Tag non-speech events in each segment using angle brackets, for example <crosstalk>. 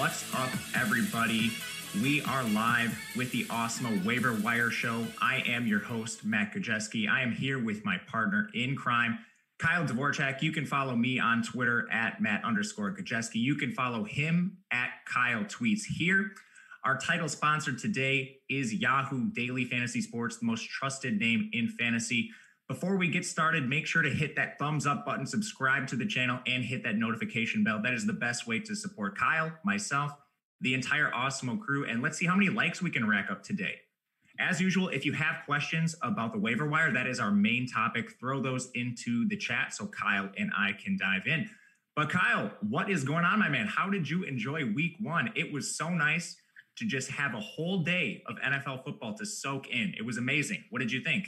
What's up, everybody? We are live with the Awesemo Waiver Wire Show. I am your host, Matt Gajewski. I am here with my partner in crime, Kyle Dvorchak. You can follow me on Twitter at Matt underscore Gajewski. You can follow him at Kyle Tweets here. Our title sponsor today is Yahoo Daily Fantasy Sports, the most trusted name in fantasy. Before we get started, make sure to hit that thumbs up button, subscribe to the channel, and hit that notification bell. That is the best way to support Kyle, myself, the entire Awesemo crew, and let's see how many likes we can rack up today. As usual, if you have questions about the waiver wire, that is our main topic. Throw those into the chat so Kyle and I can dive in. But Kyle, what is going on, my man? How did you enjoy week one? It was so nice to just have a whole day of NFL football to soak in. It was amazing. What did you think?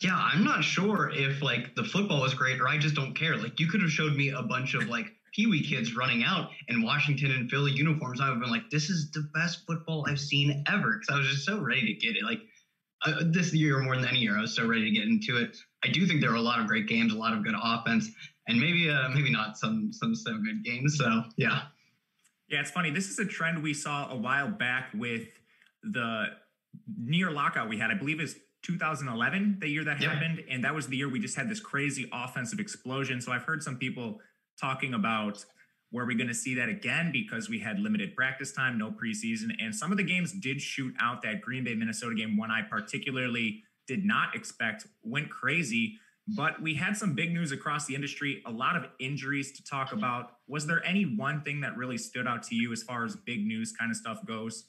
Yeah, I'm not sure if like the football was great or I just don't care. Like you could have showed me a bunch of like Pee Wee kids running out in Washington and Philly uniforms. I would have been like, this is the best football I've seen ever. Cause I was just so ready to get it. Like uh, this year more than any year, I was so ready to get into it. I do think there were a lot of great games, a lot of good offense, and maybe uh, maybe not some some so good games. So yeah. Yeah, it's funny. This is a trend we saw a while back with the near lockout we had. I believe is 2011, the year that yeah. happened. And that was the year we just had this crazy offensive explosion. So I've heard some people talking about were we going to see that again because we had limited practice time, no preseason. And some of the games did shoot out that Green Bay Minnesota game, one I particularly did not expect, went crazy. But we had some big news across the industry, a lot of injuries to talk about. Was there any one thing that really stood out to you as far as big news kind of stuff goes?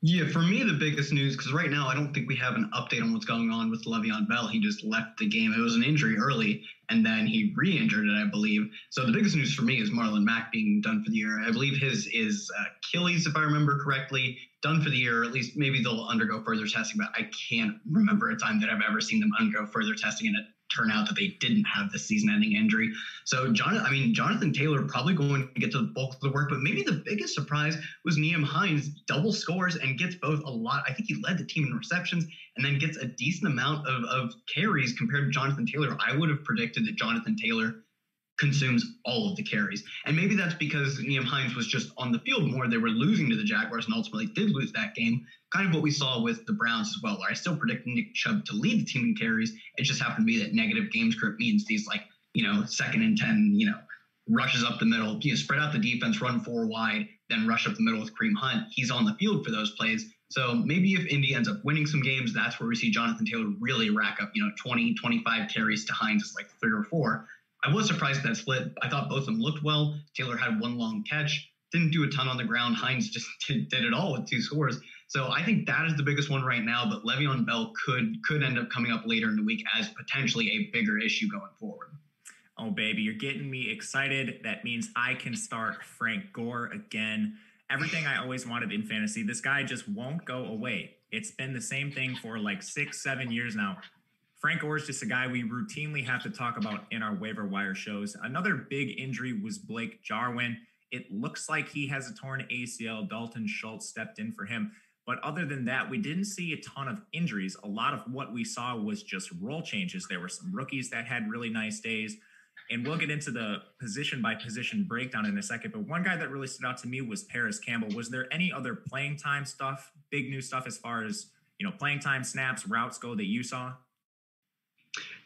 Yeah, for me, the biggest news, because right now I don't think we have an update on what's going on with Le'Veon Bell. He just left the game. It was an injury early, and then he re injured it, I believe. So the biggest news for me is Marlon Mack being done for the year. I believe his is uh, Achilles, if I remember correctly, done for the year, at least maybe they'll undergo further testing, but I can't remember a time that I've ever seen them undergo further testing and it turn out that they didn't have the season-ending injury. So John, I mean Jonathan Taylor probably going to get to the bulk of the work, but maybe the biggest surprise was Nyheim Hines double scores and gets both a lot. I think he led the team in receptions and then gets a decent amount of, of carries compared to Jonathan Taylor. I would have predicted that Jonathan Taylor consumes all of the carries. And maybe that's because Nyheim Hines was just on the field more. They were losing to the Jaguars and ultimately did lose that game. Kind of what we saw with the Browns as well, where I still predict Nick Chubb to lead the team in carries. It just happened to be that negative game script means these like, you know, second and 10, you know, rushes up the middle, you know, spread out the defense, run four wide, then rush up the middle with Kareem Hunt. He's on the field for those plays. So maybe if Indy ends up winning some games, that's where we see Jonathan Taylor really rack up, you know, 20, 25 carries to Hines, like three or four. I was surprised at that split. I thought both of them looked well. Taylor had one long catch, didn't do a ton on the ground. Hines just <laughs> did, did it all with two scores. So I think that is the biggest one right now. But Le'Veon Bell could could end up coming up later in the week as potentially a bigger issue going forward. Oh baby, you're getting me excited. That means I can start Frank Gore again. Everything I always wanted in fantasy. This guy just won't go away. It's been the same thing for like six, seven years now. Frank Gore is just a guy we routinely have to talk about in our waiver wire shows. Another big injury was Blake Jarwin. It looks like he has a torn ACL. Dalton Schultz stepped in for him. But other than that, we didn't see a ton of injuries. A lot of what we saw was just role changes. There were some rookies that had really nice days. And we'll get into the position by position breakdown in a second. But one guy that really stood out to me was Parris Campbell. Was there any other playing time stuff, big new stuff as far as, you know, playing time snaps, routes go that you saw?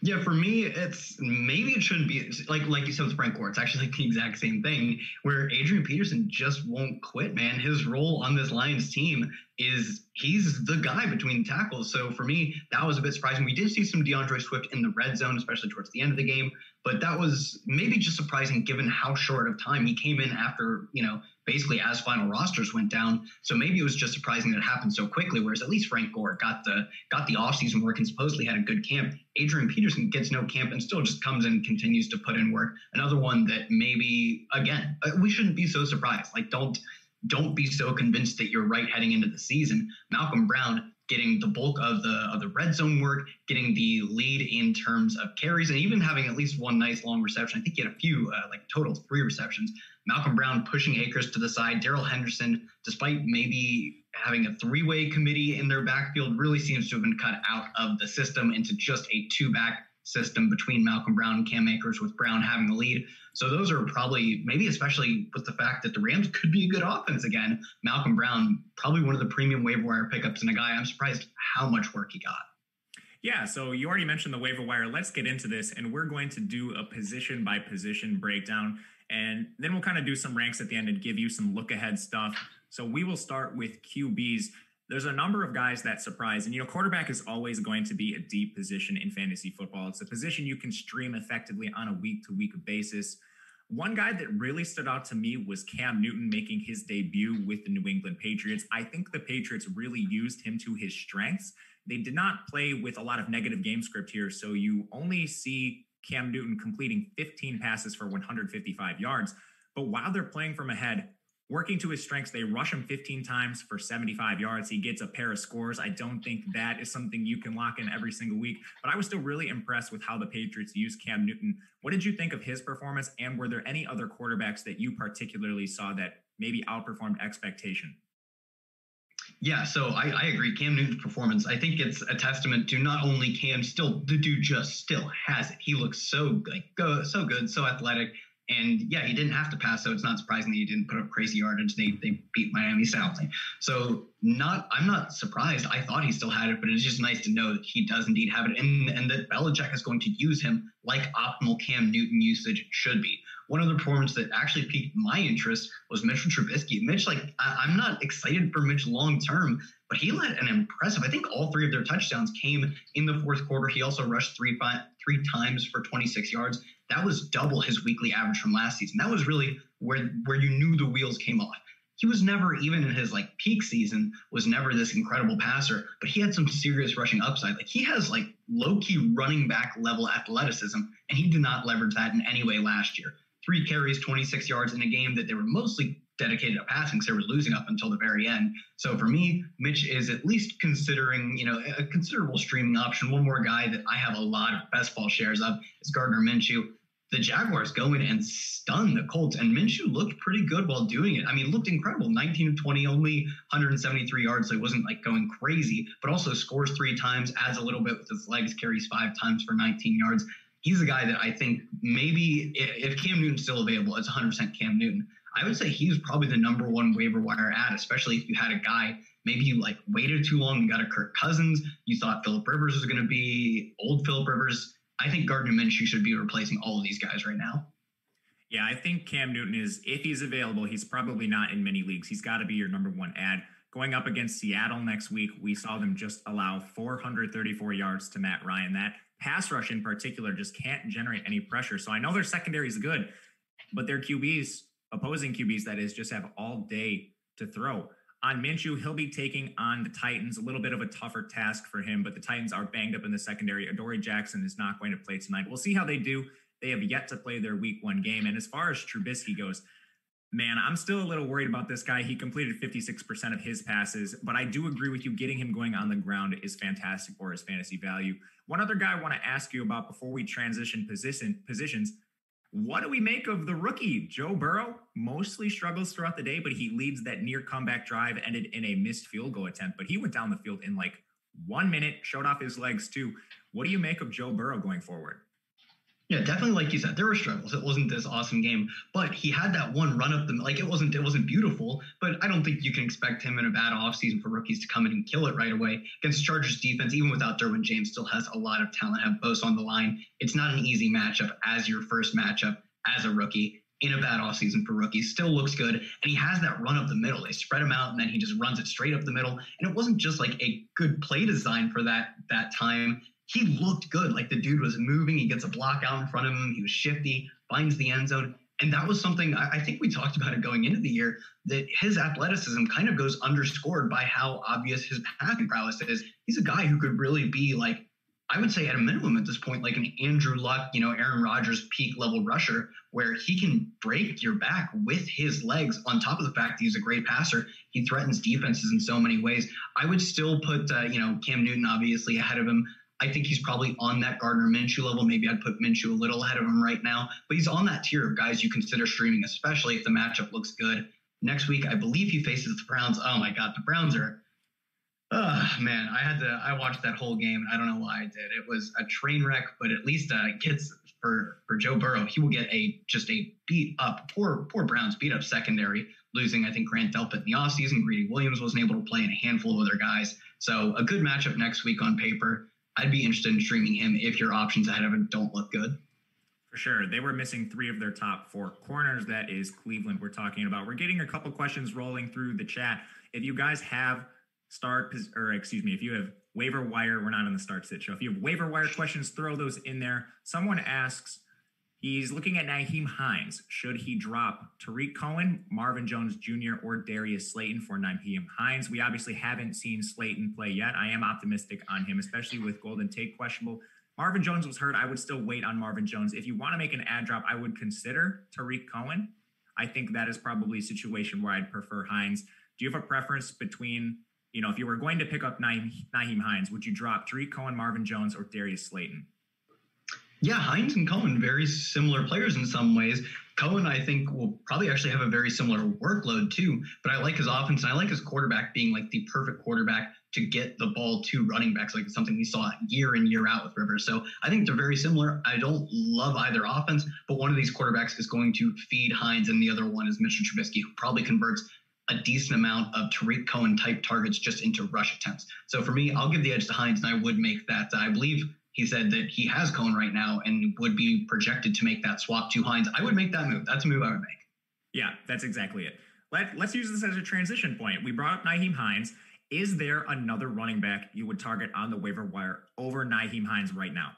Yeah, for me, it's maybe it shouldn't be like like you said with Frank Gore. It's actually like the exact same thing where Adrian Peterson just won't quit. Man, his role on this Lions team is he's the guy between tackles. So for me, that was a bit surprising. We did see some DeAndre Swift in the red zone, especially towards the end of the game, but that was maybe just surprising given how short of time he came in after you know basically as final rosters went down. So maybe it was just surprising that it happened so quickly. Whereas at least Frank Gore got the got the offseason work and supposedly had a good camp. Adrian Peterson gets no camp and still just comes and continues to put in work. Another one that maybe again uh, we shouldn't be so surprised. Like don't don't be so convinced that you're right heading into the season. Malcolm Brown getting the bulk of the of the red zone work, getting the lead in terms of carries, and even having at least one nice long reception. I think he had a few, uh, like total three receptions. Malcolm Brown pushing Akers to the side. Darrell Henderson, despite maybe having a three-way committee in their backfield, really seems to have been cut out of the system into just a two-back system between Malcolm Brown and Cam Akers, with Brown having the lead. So those are probably, maybe especially with the fact that the Rams could be a good offense again. Malcolm Brown, probably one of the premium waiver wire pickups, and a guy I'm surprised how much work he got. Yeah, so you already mentioned the waiver wire. Let's get into this, and we're going to do a position by position breakdown, and then we'll kind of do some ranks at the end and give you some look ahead stuff. So we will start with QBs. There's a number of guys that surprise, and you know, quarterback is always going to be a deep position in fantasy football. It's a position you can stream effectively on a week to week basis. One guy that really stood out to me was Cam Newton making his debut with the New England Patriots. I think the Patriots really used him to his strengths they did not play with a lot of negative game script here. So you only see Cam Newton completing 15 passes for 155 yards. But while they're playing from ahead, working to his strengths, they rush him 15 times for 75 yards. He gets a pair of scores. I don't think that is something you can lock in every single week, but I was still really impressed with how the Patriots used Cam Newton. What did you think of his performance? And were there any other quarterbacks that you particularly saw that maybe outperformed expectation? Yeah, so I, I, agree. Cam Newton's performance, I think it's a testament to not only Cam, still the dude just still has it. He looks so like go so good, so athletic, and yeah, he didn't have to pass, so it's not surprising that he didn't put up crazy yardage. They they beat Miami soundly. So not I'm not surprised. I thought he still had it, but it's just nice to know that he does indeed have it, and and that Belichick is going to use him like optimal Cam Newton usage should be one of the performances that actually piqued my interest was Mitchell Trubisky. Mitch, like, I, am not excited for Mitch long term, but he led an impressive. I think all three of their touchdowns came in the fourth quarter. He also rushed three three times for 26 yards. That was double his weekly average from last season. That was really where where you knew the wheels came off. He was never even in his like peak season was never this incredible passer, but he had some serious rushing upside. Like he has like low key running back level athleticism, and he did not leverage that in any way last year three carries, 26 yards in a game that they were mostly dedicated to passing because they were losing up until the very end. So for me, Mitch is at least considering, you know, a considerable streaming option. One more guy that I have a lot of best ball shares of is Gardner Minshew. The Jaguars go in and stun the Colts, and Minshew looked pretty good while doing it. I mean, looked incredible. 19 of 20, only 173 yards, so it wasn't like going crazy, but also scores three times, adds a little bit with his legs, carries five times for 19 yards he's a guy that I think maybe if Cam Newton's still available, it's 100% Cam Newton. I would say he's probably the number one waiver wire ad, especially if you had a guy maybe you like waited too long and got a Kirk Cousins. You thought Philip Rivers was going to be old Philip Rivers. I think Gardner Minshew should be replacing all of these guys right now. Yeah, I think Cam Newton is, if he's available, he's probably not in many leagues. He's got to be your number one ad. Going up against Seattle next week, we saw them just allow 434 yards to Matt Ryan. That pass rush in particular just can't generate any pressure. So I know their secondary is good, but their QBs, opposing QBs, that is, just have all day to throw. On Minshew, he'll be taking on the Titans, a little bit of a tougher task for him, but the Titans are banged up in the secondary. Adoree Jackson is not going to play tonight. We'll see how they do. They have yet to play their week one game. And as far as Trubisky goes, man, I'm still a little worried about this guy. He completed 56% of his passes, but I do agree with you. Getting him going on the ground is fantastic for his fantasy value. One other guy I want to ask you about before we transition position positions. What do we make of the rookie Joe Burrow? Mostly struggles throughout the day, but he leads that near comeback drive, ended in a missed field goal attempt. But he went down the field in like one minute, showed off his legs too. What do you make of Joe Burrow going forward? Yeah, definitely. Like you said, there were struggles. It wasn't this awesome game, but he had that one run up the like. It wasn't. It wasn't beautiful, but I don't think you can expect him in a bad offseason for rookies to come in and kill it right away against Chargers defense. Even without Derwin James, still has a lot of talent. Have Bosa on the line. It's not an easy matchup as your first matchup as a rookie in a bad offseason for rookies. Still looks good, and he has that run up the middle. They spread him out, and then he just runs it straight up the middle. And it wasn't just like a good play design for that that time he looked good. Like the dude was moving. He gets a block out in front of him. He was shifty, finds the end zone. And that was something I think we talked about it going into the year that his athleticism kind of goes underscored by how obvious his passing prowess is. He's a guy who could really be like, I would say at a minimum at this point, like an Andrew Luck, you know, Aaron Rodgers peak level rusher, where he can break your back with his legs on top of the fact he's a great passer. He threatens defenses in so many ways. I would still put, uh, you know, Cam Newton obviously ahead of him. I think he's probably on that Gardner Minshew level. Maybe I'd put Minshew a little ahead of him right now, but he's on that tier of guys you consider streaming, especially if the matchup looks good. Next week, I believe he faces the Browns. Oh my God, the Browns are Oh man, I had to. I watched that whole game. I don't know why I did. It was a train wreck, but at least uh, gets for for Joe Burrow. He will get a just a beat up. Poor poor Browns beat up secondary, losing I think Grant Delpit in the offseason. Greedy Williams wasn't able to play, and a handful of other guys. So a good matchup next week on paper. I'd be interested in streaming him if your options ahead of him don't look good. For sure. They were missing three of their top four corners. That is Cleveland, we're talking about. We're getting a couple questions rolling through the chat. If you guys have start or excuse me, if you have waiver wire, we're not on the start sit show. If you have waiver wire questions, throw those in there. Someone asks, he's looking at Nyheim Hines. Should he drop Tarik Cohen, Marvin Jones Jr., or Darius Slayton for Nyheim Hines? We obviously haven't seen Slayton play yet. I am optimistic on him, especially with Golden Tate questionable. Marvin Jones was hurt. I would still wait on Marvin Jones. If you want to make an ad drop, I would consider Tarik Cohen. I think that is probably a situation where I'd prefer Hines. Do you have a preference between you know, if you were going to pick up Nyheim Hines, would you drop Tarik Cohen, Marvin Jones, or Darius Slayton? Yeah, Hines and Cohen, very similar players in some ways. Cohen, I think, will probably actually have a very similar workload too. But I like his offense and I like his quarterback being like the perfect quarterback to get the ball to running backs, like something we saw year in, year out with Rivers. So I think they're very similar. I don't love either offense, but one of these quarterbacks is going to feed Hines, and the other one is Mr. Trubisky, who probably converts a decent amount of Tarik Cohen type targets just into rush attempts. So for me, I'll give the edge to Hines, and I would make that. I believe he said that he has Cohen right now and would be projected to make that swap to Hines. I would make that move. That's a move I would make. Yeah, that's exactly it. Let, let's use this as a transition point. We brought up Nyheim Hines. Is there another running back you would target on the waiver wire over Nyheim Hines right now?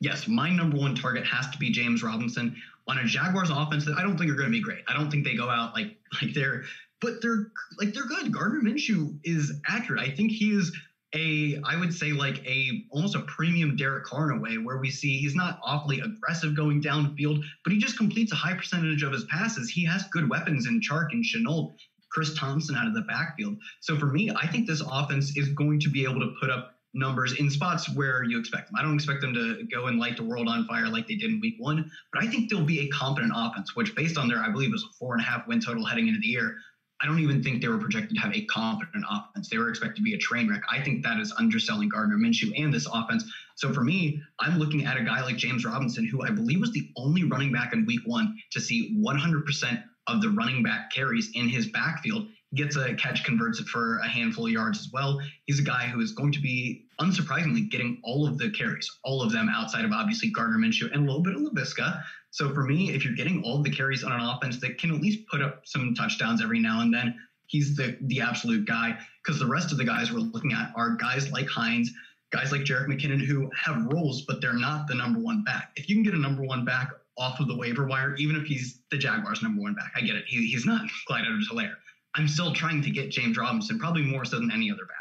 Yes, my number one target has to be James Robinson on a Jaguars offense that I don't think are going to be great. I don't think they go out like like they're but they're like they're good. Gardner Minshew is accurate. I think he is a I would say like a almost a premium Derek Carr in a way where we see he's not awfully aggressive going downfield, but he just completes a high percentage of his passes. He has good weapons in Chark and Shenault, Chris Thompson out of the backfield. So for me, I think this offense is going to be able to put up numbers in spots where you expect them. I don't expect them to go and light the world on fire like they did in week one, but I think they'll be a competent offense, which based on their, I believe, was a four and a half win total heading into the year. I don't even think they were projected to have a confident offense. They were expected to be a train wreck. I think that is underselling Gardner Minshew and this offense. So for me, I'm looking at a guy like James Robinson, who I believe was the only running back in week one to see 100% of the running back carries in his backfield He gets a catch, converts it for a handful of yards as well. He's a guy who is going to be, unsurprisingly, getting all of the carries, all of them outside of obviously Gardner Minshew and a little bit of Laviska. So for me, if you're getting all of the carries on an offense that can at least put up some touchdowns every now and then, he's the the absolute guy. Because the rest of the guys we're looking at are guys like Hines, guys like Jerick McKinnon who have roles, but they're not the number one back. If you can get a number one back off of the waiver wire, even if he's the Jaguars' number one back, I get it. He, he's not <laughs> Clyde Edwards-Helaire I'm still trying to get James Robinson, probably more so than any other back.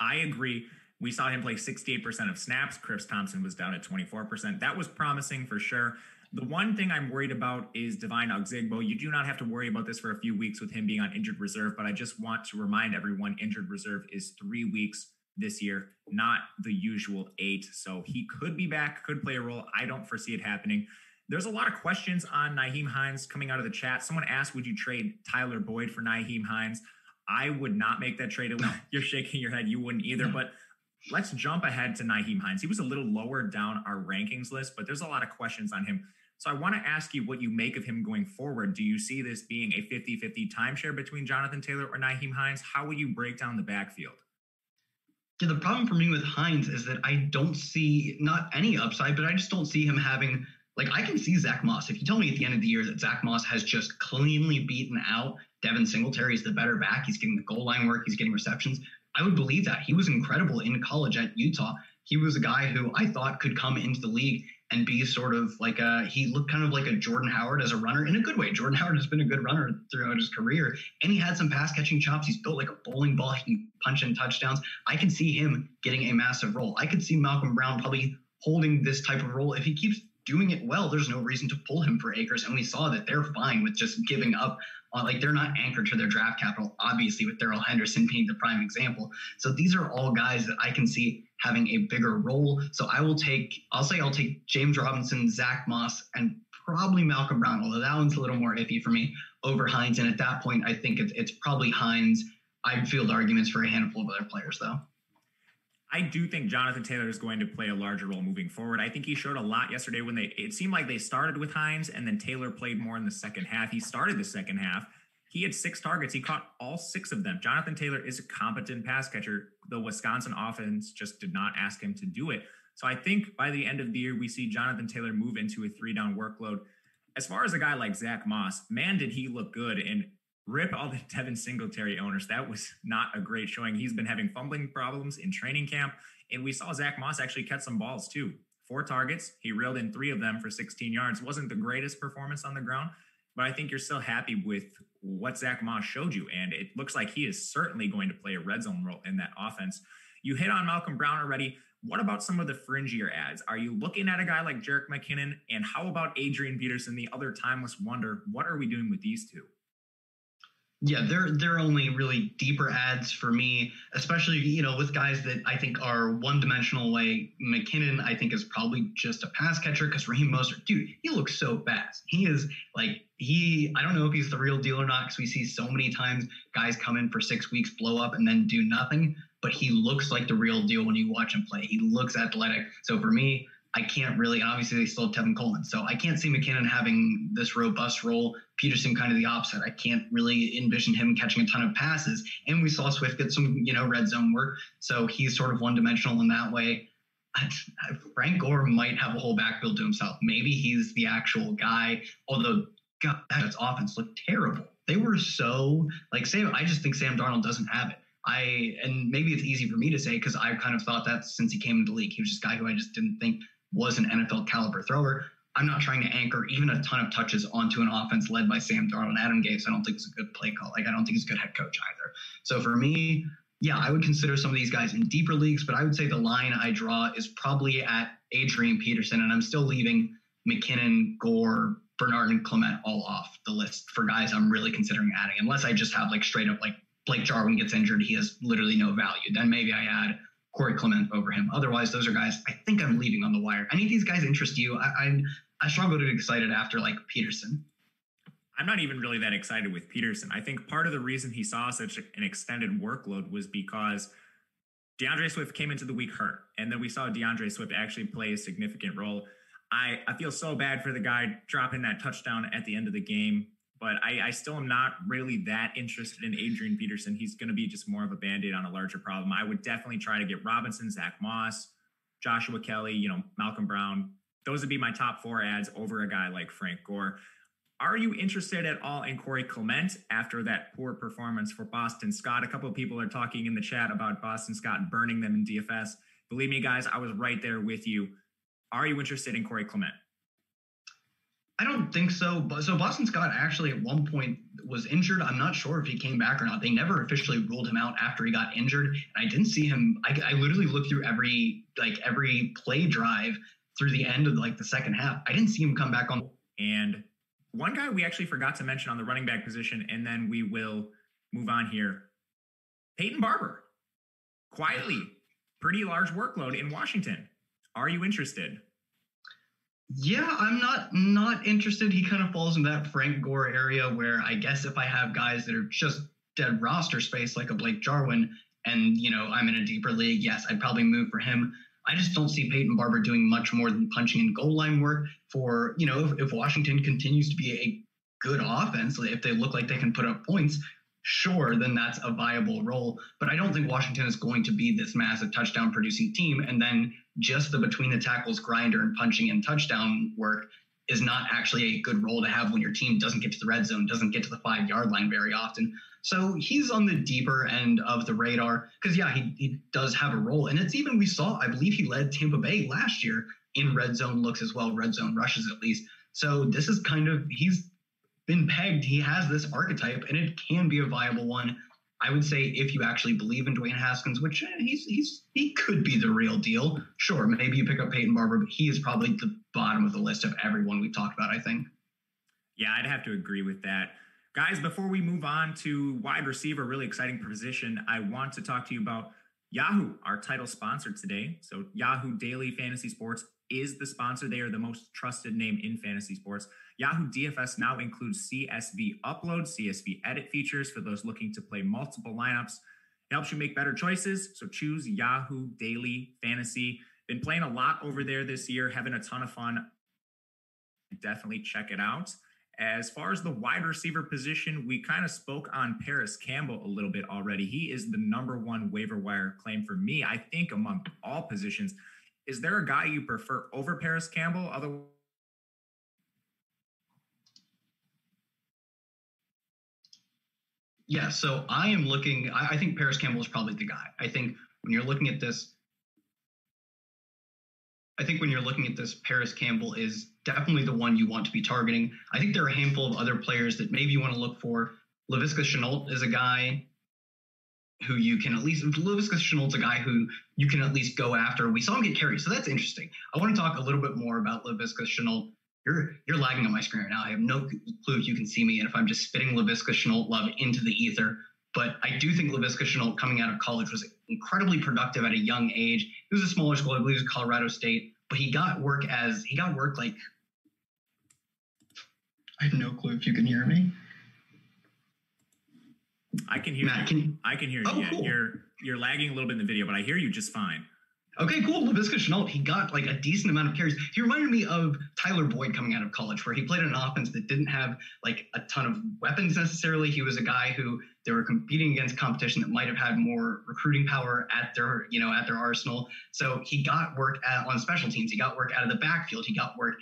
I agree. We saw him play 68% of snaps. Chris Thompson was down at 24%. That was promising for sure. The one thing I'm worried about is Devine Ozigbo. You do not have to worry about this for a few weeks with him being on injured reserve, but I just want to remind everyone injured reserve is three weeks this year, not the usual eight. So he could be back, could play a role. I don't foresee it happening. There's a lot of questions on Nyheim Hines coming out of the chat. Someone asked, would you trade Tyler Boyd for Nyheim Hines? I would not make that trade. <laughs> You're shaking your head. You wouldn't either. But let's jump ahead to Nyheim Hines. He was a little lower down our rankings list, but there's a lot of questions on him. So I want to ask you what you make of him going forward. Do you see this being a 50 50 timeshare between Jonathan Taylor or Nyheim Hines? How will you break down the backfield? Yeah, the problem for me with Hines is that I don't see not any upside, but I just don't see him having like I can see Zach Moss. If you tell me at the end of the year that Zach Moss has just cleanly beaten out Devin Singletary is the better back, he's getting the goal line work, he's getting receptions. I would believe that. He was incredible in college at Utah. He was a guy who I thought could come into the league and be sort of like a he looked kind of like a Jordan Howard as a runner in a good way. Jordan Howard has been a good runner throughout his career, and he had some pass catching chops. He's built like a bowling ball. He can punch in touchdowns. I can see him getting a massive role. I could see Malcolm Brown probably holding this type of role if he keeps doing it well, there's no reason to pull him for Akers. And we saw that they're fine with just giving up Uh, like, they're not anchored to their draft capital, obviously, with Darrell Henderson being the prime example. So these are all guys that I can see having a bigger role. So I will take, I'll say I'll take James Robinson, Zach Moss, and probably Malcolm Brown, although that one's a little more iffy for me over Hines. And at that point, I think it's, it's probably Hines. I'd field arguments for a handful of other players, though. I do think Jonathan Taylor is going to play a larger role moving forward. I think he showed a lot yesterday when they it seemed like they started with Hines and then Taylor played more in the second half. He started the second half. He had six targets. He caught all six of them. Jonathan Taylor is a competent pass catcher. The Wisconsin offense just did not ask him to do it. So I think by the end of the year, we see Jonathan Taylor move into a three down workload. As far as a guy like Zach Moss, man, did he look good. And rip all the <laughs> Devin Singletary owners. That was not a great showing. He's been having fumbling problems in training camp. And we saw Zach Moss actually catch some balls too. Four targets. He reeled in three of them for 16 yards. Wasn't the greatest performance on the ground, but I think you're still happy with what Zach Moss showed you. And it looks like he is certainly going to play a red zone role in that offense. You hit on Malcolm Brown already. What about some of the fringier ads? Are you looking at a guy like Jerick McKinnon? And how about Adrian Peterson, the other timeless wonder? What are we doing with these two? Yeah, they're they're only really deeper ads for me, especially you know with guys that I think are one dimensional. Like McKinnon, I think is probably just a pass catcher because Raheem Mostert, dude, he looks so fast. He is like he. I don't know if he's the real deal or not because we see so many times guys come in for six weeks, blow up, and then do nothing. But he looks like the real deal when you watch him play. He looks athletic. So for me, I can't really, obviously they still have Tevin Coleman. So I can't see McKinnon having this robust role. Peterson kind of the opposite. I can't really envision him catching a ton of passes. And we saw Swift get some, you know, red zone work. So he's sort of one dimensional in that way. <laughs> Frank Gore might have a whole backfield to himself. Maybe he's the actual guy. Although, God, that offense looked terrible. They were so like Sam. I just think Sam Darnold doesn't have it. I and maybe it's easy for me to say because I've kind of thought that since he came into the league. He was just a guy who I just didn't think was an NFL caliber thrower. I'm not trying to anchor even a ton of touches onto an offense led by Sam Darnold Adam Gase. I don't think it's a good play call. Like I don't think he's a good head coach either. So for me, yeah, I would consider some of these guys in deeper leagues, but I would say the line I draw is probably at Adrian Peterson, and I'm still leaving McKinnon, Gore, Bernard, and Clement all off the list for guys I'm really considering adding, unless I just have like straight up like Blake Jarwin gets injured, he has literally no value. Then maybe I add Corey Clement over him. Otherwise, those are guys I think I'm leaving on the wire. Any of these guys interest you? I I, I struggle to get excited after like Peterson. I'm not even really that excited with Peterson. I think part of the reason he saw such an extended workload was because DeAndre Swift came into the week hurt, and then we saw DeAndre Swift actually play a significant role. I, I feel so bad for the guy dropping that touchdown at the end of the game but I, I, still am not really that interested in Adrian Peterson. He's going to be just more of a band aid on a larger problem. I would definitely try to get Robinson, Zach Moss, Joshua Kelly, you know, Malcolm Brown. Those would be my top four ads over a guy like Frank Gore. Are you interested at all in Corey Clement after that poor performance for Boston Scott? A couple of people are talking in the chat about Boston Scott burning them in DFS. Believe me, guys, I was right there with you. Are you interested in Corey Clement? I don't think so. But so Boston Scott actually at one point was injured. I'm not sure if he came back or not. They never officially ruled him out after he got injured. And I didn't see him. I, I literally looked through every like every play drive through the end of like the second half. I didn't see him come back on. And one guy we actually forgot to mention on the running back position, and then we will move on here. Peyton Barber, quietly, pretty large workload in Washington. Are you interested? Yeah, I'm not not interested. He kind of falls into that Frank Gore area where I guess if I have guys that are just dead roster space like a Blake Jarwin and you know I'm in a deeper league, yes, I'd probably move for him. I just don't see Peyton Barber doing much more than punching in goal line work for, you know, if, if Washington continues to be a good offense, if they look like they can put up points, sure, then that's a viable role. But I don't think Washington is going to be this massive touchdown producing team. And then just the between the tackles grinder and punching and touchdown work is not actually a good role to have when your team doesn't get to the red zone, doesn't get to the five yard line very often. So he's on the deeper end of the radar because, yeah, he, he does have a role. And it's even, we saw, I believe he led Tampa Bay last year in red zone looks as well, red zone rushes at least. So this is kind of, he's been pegged. He has this archetype, and it can be a viable one. I would say if you actually believe in Dwayne Haskins, which eh, he's he's he could be the real deal. Sure, maybe you pick up Peyton Barber, but he is probably the bottom of the list of everyone we've talked about. I think. Yeah, I'd have to agree with that. Guys, before we move on to wide receiver, really exciting position, I want to talk to you about Yahoo, our title sponsor today. So, Yahoo Daily Fantasy Sports is the sponsor. They are the most trusted name in fantasy sports. Yahoo DFS now includes CSV upload, CSV edit features for those looking to play multiple lineups. It helps you make better choices. So, choose Yahoo Daily Fantasy. Been playing a lot over there this year, having a ton of fun. Definitely check it out. As far as the wide receiver position, we kind of spoke on Parris Campbell a little bit already. He is the number one waiver wire claim for me, I think, among all positions. Is there a guy you prefer over Parris Campbell? Other Yeah, so I am looking. I, I think Parris Campbell is probably the guy. I think when you're looking at this, I think when you're looking at this, Parris Campbell is definitely the one you want to be targeting. I think there are a handful of other players that maybe you want to look for. Laviska Chenault is a guy who you can at least Laviska Shenault's a guy who you can at least go after. We saw him get carried, so that's interesting. I want to talk a little bit more about Laviska Shenault. You're you're lagging on my screen right now. I have no clue if you can see me and if I'm just spitting Laviska Shenault love into the ether. But I do think Laviska Shenault coming out of college was incredibly productive at a young age. It was a smaller school, I believe it was Colorado State, but he got work as he got work like I have no clue if you can hear me. I can hear Matt, you. can I can hear oh, you. Oh, yeah. cool. You're you're lagging a little bit in the video, but I hear you just fine. Okay, cool. Laviska Shenault, he got like a decent amount of carries. He reminded me of Tyler Boyd coming out of college, where he played an offense that didn't have like a ton of weapons necessarily. He was a guy who they were competing against competition that might have had more recruiting power at their, you know, at their arsenal. So he got work at, on special teams. He got work out of the backfield. He got work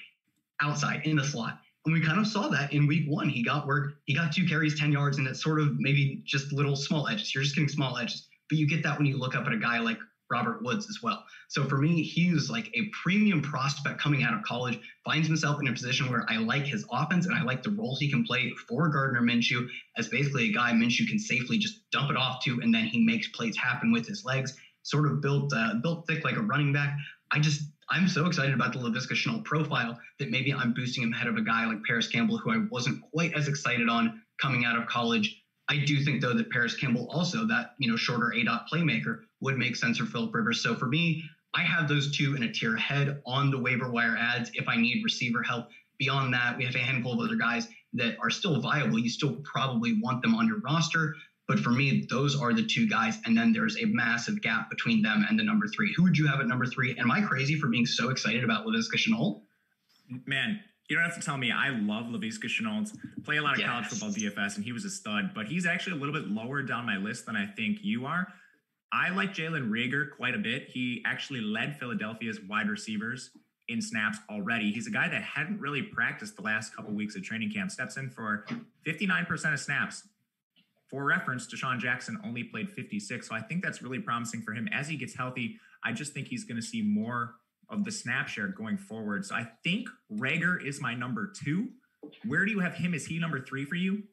outside in the slot. And we kind of saw that in week one. He got work, he got two carries, 10 yards, and it's sort of maybe just little small edges. You're just getting small edges. But you get that when you look up at a guy like Robert Woods as well. So for me, he was like a premium prospect coming out of college, finds himself in a position where I like his offense and I like the role he can play for Gardner Minshew as basically a guy Minshew can safely just dump it off to, and then he makes plays happen with his legs. Sort of built uh, built thick like a running back. I just I'm so excited about the Laviska Shenault profile that maybe I'm boosting him ahead of a guy like Parris Campbell, who I wasn't quite as excited on coming out of college. I do think though that Parris Campbell also that you know shorter A dot playmaker would make sense for Philip Rivers. So for me, I have those two in a tier ahead on the waiver wire ads if I need receiver help. Beyond that, we have a handful of other guys that are still viable. You still probably want them on your roster. But for me, those are the two guys. And then there's a massive gap between them and the number three. Who would you have at number three? Am I crazy for being so excited about Laviska Shenault? Man, you don't have to tell me. I love Laviska Shenault. Play a lot of Yes. college football DFS, and he was a stud. But he's actually a little bit lower down my list than I think you are. I like Jalen Reagor quite a bit. He actually led Philadelphia's wide receivers in snaps already. He's a guy that hadn't really practiced the last couple weeks of training camp. Steps in for 59% of snaps. For reference, DeSean Jackson only played 56. So I think that's really promising for him. As he gets healthy, I just think he's going to see more of the snap share going forward. So I think Reagor is my number two. Where do you have him? Is he number three for you?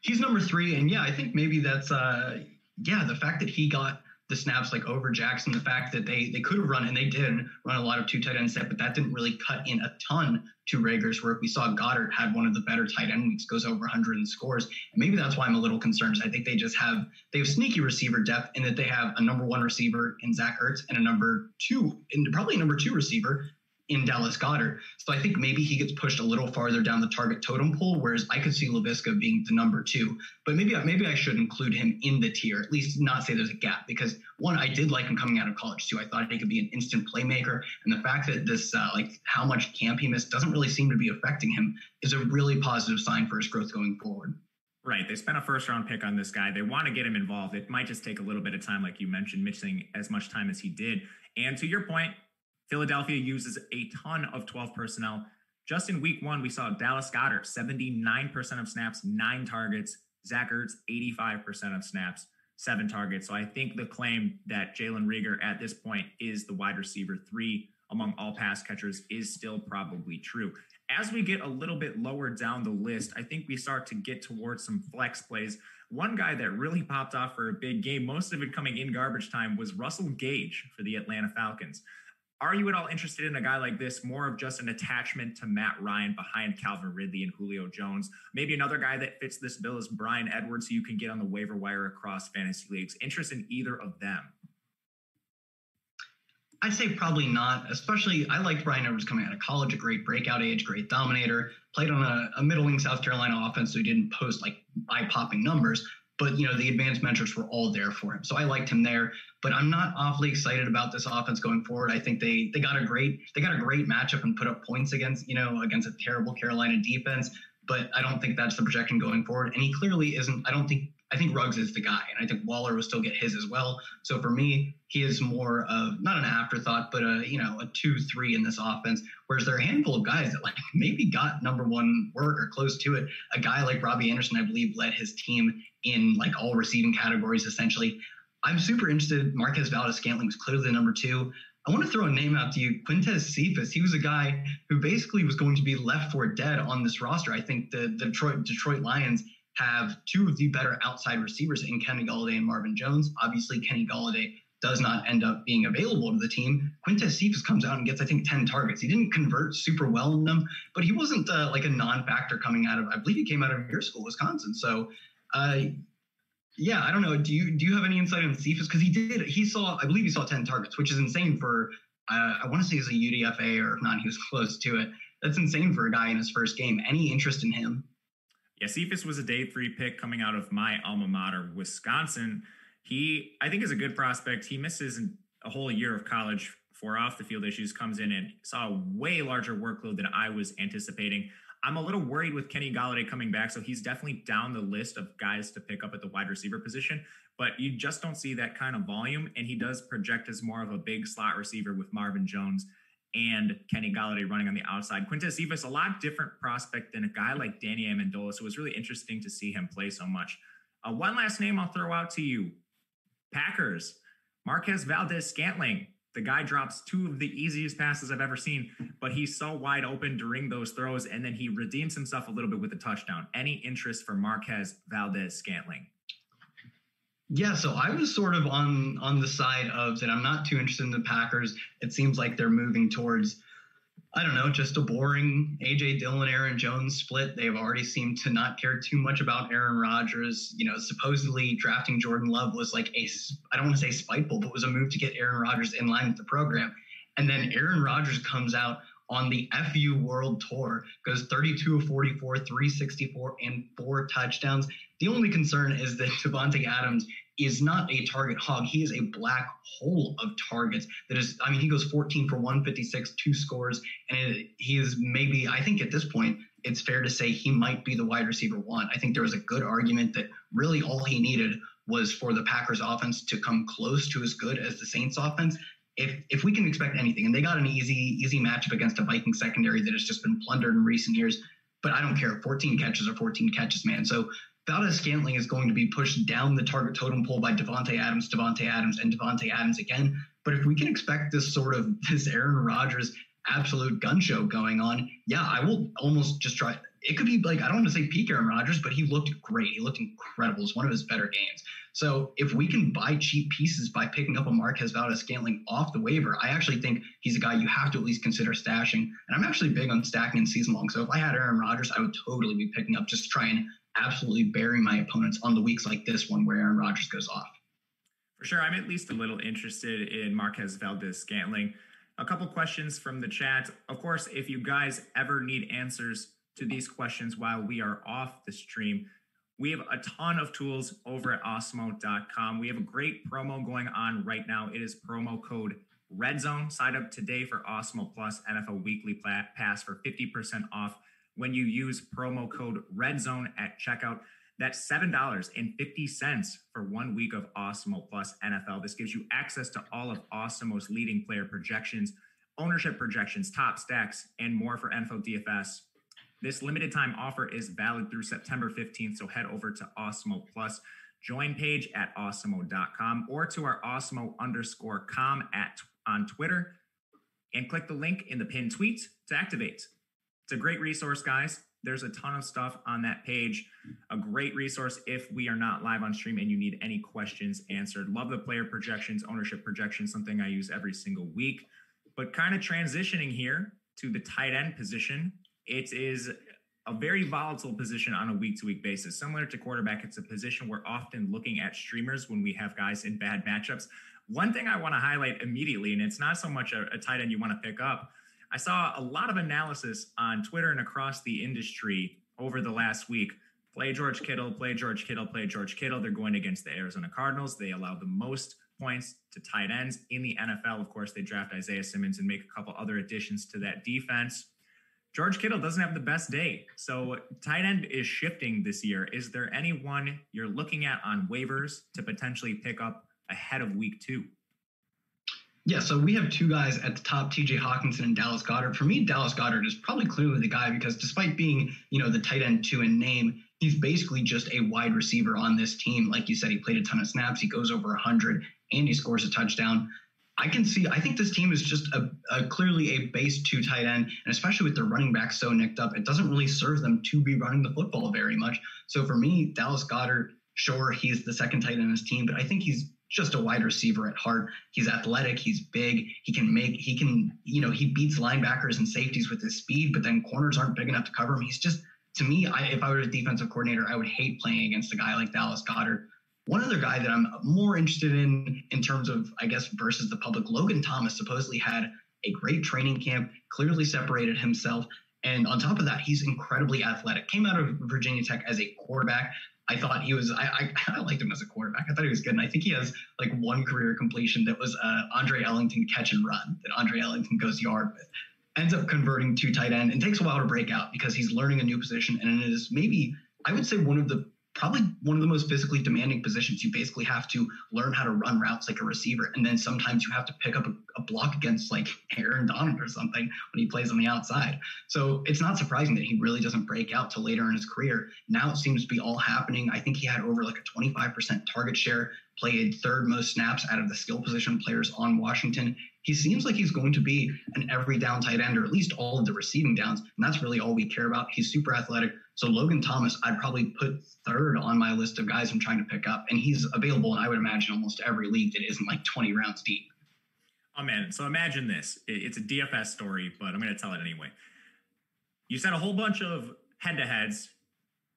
He's number three, and yeah, I think maybe that's uh yeah, the fact that he got the snaps like over Jackson, the fact that they they could have run and they did run a lot of two tight end set, but that didn't really cut in a ton to Reagor's work. We saw Goedert had one of the better tight end weeks, goes over 100 in scores, and maybe that's why I'm a little concerned. I think they just have they have sneaky receiver depth in that they have a number one receiver in Zach Ertz and a number two, and probably a number two receiver in Dallas Goedert. So I think maybe he gets pushed a little farther down the target totem pole, whereas I could see Laviska being the number two. But maybe maybe I should include him in the tier, at least not say there's a gap, because one, I did like him coming out of college too. I thought he could be an instant playmaker, and the fact that this uh, like how much camp he missed doesn't really seem to be affecting him is a really positive sign for his growth going forward. Right. They spent a first round pick on this guy. They want to get him involved. It might just take a little bit of time, like you mentioned, missing as much time as he did. And to your point, Philadelphia uses a ton of 12 personnel. Just in week one, we saw Dallas Goedert, 79% of snaps, nine targets. Zach Ertz, 85% of snaps, seven targets. So I think the claim that Jalen Reagor at this point is the wide receiver three among all pass catchers is still probably true. As we get a little bit lower down the list, I think we start to get towards some flex plays. One guy that really popped off for a big game, most of it coming in garbage time, was Russell Gage for the Atlanta Falcons. Are you at all interested in a guy like this? More of just an attachment to Matt Ryan behind Calvin Ridley and Julio Jones. Maybe another guy that fits this bill is Bryan Edwards, who you can get on the waiver wire across fantasy leagues. Interest in either of them? I'd say probably not. Especially, I liked Bryan Edwards coming out of college, a great breakout age, great dominator. Played on a, a middling South Carolina offense, so he didn't post like eye-popping numbers. But you know, the advanced metrics were all there for him, so I liked him there. But I'm not awfully excited about this offense going forward. I think they they got a great they got a great matchup and put up points against you know against a terrible Carolina defense. But I don't think that's the projection going forward. And he clearly isn't. I don't think I think Ruggs is the guy, and I think Waller will still get his as well. So for me, he is more of not an afterthought, but a you know a two three in this offense. Whereas there are a handful of guys that like maybe got number one work or close to it. A guy like Robbie Anderson, I believe, led his team in like all receiving categories essentially. I'm super interested. Marquez Valdes Scantling was clearly the number two. I want to throw a name out to you, Quintez Cephus. He was a guy who basically was going to be left for dead on this roster. I think the, the Detroit Detroit Lions have two of the better outside receivers in Kenny Golladay and Marvin Jones. Obviously, Kenny Golladay does not end up being available to the team. Quintez Cephus comes out and gets, I think, 10 targets. He didn't convert super well in them, but he wasn't uh, like a non-factor coming out of, I believe he came out of your school, Wisconsin. So, uh, yeah, I don't know. Do you do you have any insight on Cephus? Because he did, he saw, I believe he saw 10 targets, which is insane for, uh, I want to say he's a UDFA, or if not, he was <laughs> close to it. That's insane for a guy in his first game. Any interest in him? Yeah, Cephus was a day three pick coming out of my alma mater, Wisconsin. He, I think, is a good prospect. He misses a whole year of college for off the field issues, comes in and saw a way larger workload than I was anticipating. I'm a little worried with Kenny Golladay coming back, so he's definitely down the list of guys to pick up at the wide receiver position. But you just don't see that kind of volume, and he does project as more of a big slot receiver with Marvin Jones and Kenny Golladay running on the outside. Quintez Cephus, a lot different prospect than a guy like Danny Amendola. So it was really interesting to see him play so much. Uh, one last name I'll throw out to you Packers. Marquez Valdes-Scantling. The guy drops two of the easiest passes I've ever seen, but he's so wide open during those throws, and then he redeems himself a little bit with a touchdown. Any interest for Marquez Valdes Scantling? Yeah, so I was sort of on on the side of that I'm not too interested in the Packers. It seems like they're moving towards I don't know, just a boring AJ Dillon, Aaron Jones split. They've already seemed to not care too much about Aaron Rodgers. You know, supposedly drafting Jordan Love was like a I don't want to say spiteful, but was a move to get Aaron Rodgers in line with the program. And then Aaron Rodgers comes out on the FU World Tour, goes 32 of 44, 364, and four touchdowns. The only concern is that <laughs> Davante Adams is not a target hog. He is a black hole of targets. That is, I mean, he goes 14 for 156, two scores, and it, he is maybe. I think at this point, it's fair to say he might be the wide receiver one. I think there was a good argument that really all he needed was for the Packers offense to come close to as good as the Saints offense. If if we can expect anything, and they got an easy easy matchup against a Viking secondary that has just been plundered in recent years. But I don't care. 14 catches or 14 catches, man. So Valdes-Scantling is going to be pushed down the target totem pole by Davante Adams, Davante Adams, and Davante Adams again. But if we can expect this sort of <laughs> this Aaron Rodgers absolute gun show going on, yeah, I will almost just try. It could be like I don't want to say peak Aaron Rodgers, but he looked great. He looked incredible. It's one of his better games. So if we can buy cheap pieces by picking up a Marquez Valdes-Scantling off the waiver, I actually think he's a guy you have to at least consider stashing. And I'm actually big on stacking in season long. So if I had Aaron Rodgers, I would totally be picking up just to try and absolutely bury my opponents on the weeks like this one where Aaron Rodgers goes off. For sure. I'm at least a little interested in Marquez Valdes-Scantling. A couple questions from the chat. Of course, if you guys ever need answers to these questions while we are off the stream, we have a ton of tools over at awesemo.com. We have a great promo going on right now. It is promo code Red Zone. Sign up today for Awesemo Plus NFL Weekly Pass for 50% off when you use promo code REDZONE at checkout. That's $7.50 for one week of Awesemo Plus NFL. This gives you access to all of Awesemo's leading player projections, ownership projections, top stacks, and more for NFL DFS. This limited time offer is valid through September 15th, so head over to Awesemo Plus join page at awesemo.com or to our awesemo underscore com at on Twitter and click the link in the pinned tweet to activate. It's a great resource, guys. There's a ton of stuff on that page. A great resource if we are not live on stream and you need any questions answered. Love the player projections, ownership projections, something I use every single week. But kind of transitioning here to the tight end position, it is a very volatile position on a week to week basis. Similar to quarterback, it's a position we're often looking at streamers when we have guys in bad matchups. One thing I want to highlight immediately, and it's not so much a, a tight end you want to pick up. I saw a lot of analysis on Twitter and across the industry over the last week. Play George Kittle, play George Kittle, play George Kittle. They're going against the Arizona Cardinals. They allow the most points to tight ends in the NFL. Of course, they draft Isaiah Simmons and make a couple other additions to that defense. George Kittle doesn't have the best day. So tight end is shifting this year. Is there anyone you're looking at on waivers to potentially pick up ahead of week two? Yeah, so we have two guys at the top, TJ Hockenson and Dallas Goedert. For me, Dallas Goedert is probably clearly the guy because despite being, you know, the tight end two in name, he's basically just a wide receiver on this team. Like you said, he played a ton of snaps. He goes over 100 and he scores a touchdown. I can see. I think this team is just a, a, clearly a base two tight end, and especially with the running back so nicked up, it doesn't really serve them to be running the football very much. So for me, Dallas Goedert, sure, he's the second tight end in his team, but I think he's just a wide receiver at heart. He's athletic. He's big. He can make. He can. You know, he beats linebackers and safeties with his speed, but then corners aren't big enough to cover him. He's just to me. I, if I were a defensive coordinator, I would hate playing against a guy like Dallas Goedert. one other guy that I'm more interested in, in terms of, I guess, versus the public, Logan Thomas supposedly had a great training camp, clearly separated himself. And on top of that, he's incredibly athletic. Came out of Virginia Tech as a quarterback. I thought he was, I, I, <laughs> I liked him as a quarterback. I thought he was good. And I think he has like one career completion that was uh, Andre Ellington catch and run that Andre Ellington goes yard with. Ends up converting to tight end and takes a while to break out because he's learning a new position. And it is maybe, I would say, one of the probably one of the most physically demanding positions. You basically have to learn how to run routes like a receiver, and then sometimes you have to pick up a, a, block against like Aaron Donald or something when he plays on the outside. So it's not surprising that he really doesn't break out till later in his career. Now it seems to be all happening. I think he had over like a 25% target share, played third most snaps out of the skill position players on Washington. He seems like he's going to be an every down tight end, or at least all of the receiving downs, and that's really all we care about. He's super athletic so Logan Thomas, I'd probably put third on my list of guys I'm trying to pick up, and he's available and I would imagine almost every league that isn't like 20 rounds deep. Oh man, so imagine this. It's a DFS story, but I'm going to tell it anyway. You said a whole bunch of head-to-heads.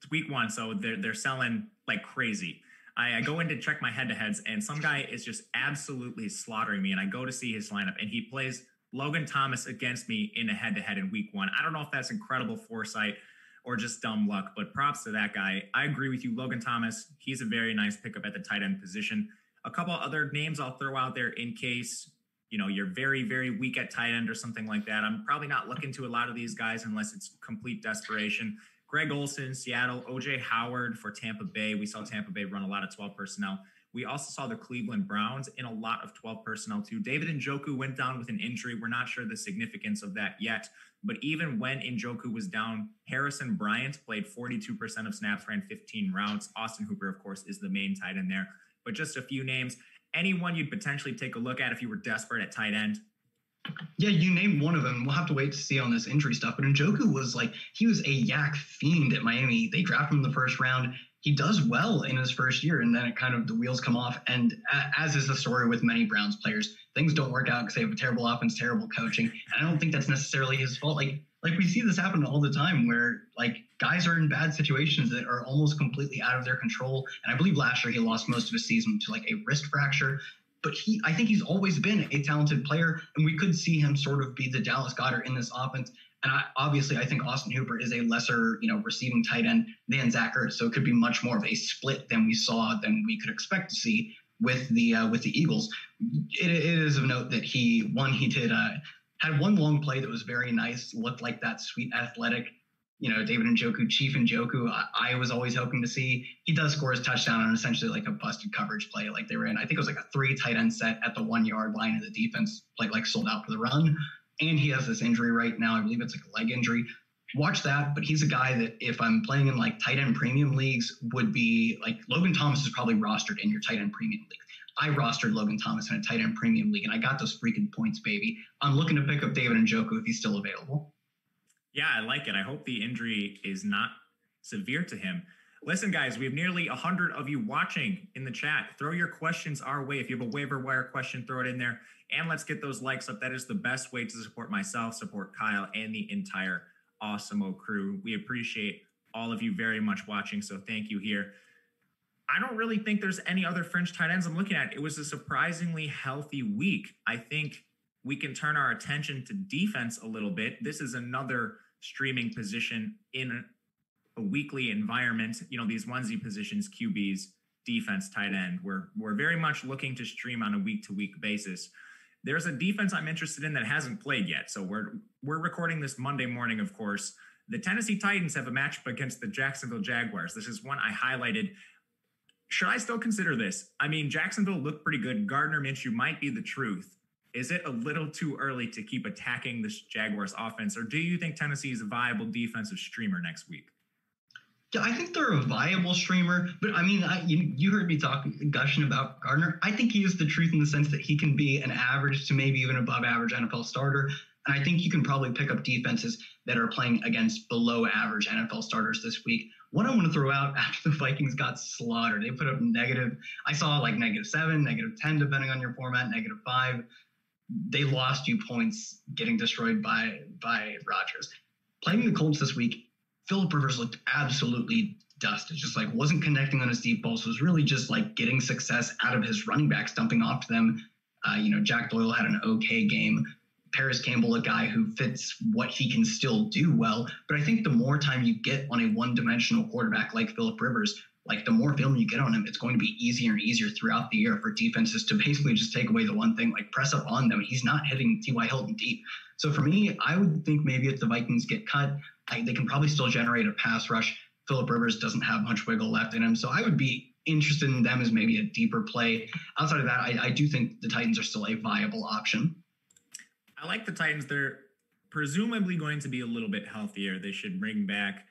It's week one, so they're they're selling like crazy. I, I go in to check my head-to-heads, and some guy is just absolutely slaughtering me. And I go to see his lineup, and he plays Logan Thomas against me in a head-to-head in week one. I don't know if that's incredible foresight or just dumb luck. But props to that guy. I agree with you, Logan Thomas. He's a very nice pickup at the tight end position. A couple other names I'll throw out there in case you know you're very very weak at tight end or something like that. I'm probably not looking to a lot of these guys unless it's complete desperation. Greg Olsen, Seattle, OJ Howard for Tampa Bay. We saw Tampa Bay run a lot of 12 personnel. We also saw the Cleveland Browns in a lot of 12 personnel too. David Njoku went down with an injury. We're not sure the significance of that yet. But even when Njoku was down, Harrison Bryant played 42% of snaps, ran 15 routes. Austin Hooper, of course, is the main tight end there. But just a few names. Anyone you'd potentially take a look at if you were desperate at tight end? Yeah, you named one of them. We'll have to wait to see on this injury stuff. But Njoku was like, he was a yak fiend at Miami. They drafted him in the first round he does well in his first year, and then it kind of the wheels come off. And as is the story with many Browns players, things don't work out because they have a terrible offense, terrible coaching. And I don't think that's necessarily his fault. Like like we see this happen all the time, where like guys are in bad situations that are almost completely out of their control. And I believe last year he lost most of his season to like a wrist fracture. But he, I think he's always been a talented player, and we could see him sort of be the Dallas Goedert in this offense. And I, obviously, I think Austin Hooper is a lesser, you know, receiving tight end than Zach so it could be much more of a split than we saw than we could expect to see with the uh, with the Eagles. It, it is of note that he one he did uh, had one long play that was very nice, looked like that sweet athletic, you know, David Njoku, Chief Njoku. I, I was always hoping to see. He does score his touchdown on essentially like a busted coverage play, like they were in. I think it was like a three tight end set at the one yard line, and the defense like like sold out for the run and he has this injury right now. I believe it's like a leg injury. Watch that, but he's a guy that if I'm playing in like tight end premium leagues, would be like Logan Thomas is probably rostered in your tight end premium league. I rostered Logan Thomas in a tight end premium league, and I got those freaking points, baby. I'm looking to pick up David Njoku if he's still available. Yeah, I like it. I hope the injury is not severe to him. Listen, guys, we have nearly 100 of you watching in the chat. Throw your questions our way. If you have a waiver wire question, throw it in there. And let's get those likes up. That is the best way to support myself, support Kyle, and the entire Awesemo crew. We appreciate all of you very much watching, so thank you here. I don't really think there's any other French tight ends I'm looking at. It was a surprisingly healthy week. I think we can turn our attention to defense a little bit. This is another streaming position in a weekly environment. You know, these onesie positions, QBs, defense, tight end. We're we're very much looking to stream on a week to week basis. There's a defense I'm interested in that hasn't played yet. So we're we're recording this Monday morning, of course. The Tennessee Titans have a matchup against the Jacksonville Jaguars. This is one I highlighted should I still consider this? I mean, Jacksonville looked pretty good. Gardner Minshew might be the truth. Is it a little too early to keep attacking this Jaguars offense, or do you think Tennessee is a viable defensive streamer next week? Yeah, I think they're a viable streamer, but I mean, I, you, you heard me talking gushing about Gardner. I think he is the truth in the sense that he can be an average to maybe even above average NFL starter. And I think you can probably pick up defenses that are playing against below average NFL starters this week. One I want to throw out <laughs> after the Vikings got slaughtered, they put up negative, I saw like negative seven, negative 10, depending on your format, negative five. They lost you points getting destroyed by, by Rodgers. Playing the Colts this week, Philip Rivers looked absolutely dusted, just like wasn't connecting on his deep balls, was really just like getting success out of his running backs, dumping off to them. Uh, you know, Jack Doyle had an okay game. Parris Campbell a guy who fits what he can still do well. But I think the more time you get on a one dimensional quarterback like Philip Rivers, like the more film you get on him, it's going to be easier and easier throughout the year for defenses to basically just take away the one thing, like press up on them. He's not hitting T.Y. Hilton deep. So for me, I would think maybe if the Vikings get cut, I, they can probably still generate a pass rush. Philip Rivers doesn't have much wiggle left in him. So I would be interested in them as maybe a deeper play. Outside of that, I, I do think the Titans are still a viable option. I like the Titans. They're presumably going to be a little bit healthier. They should bring back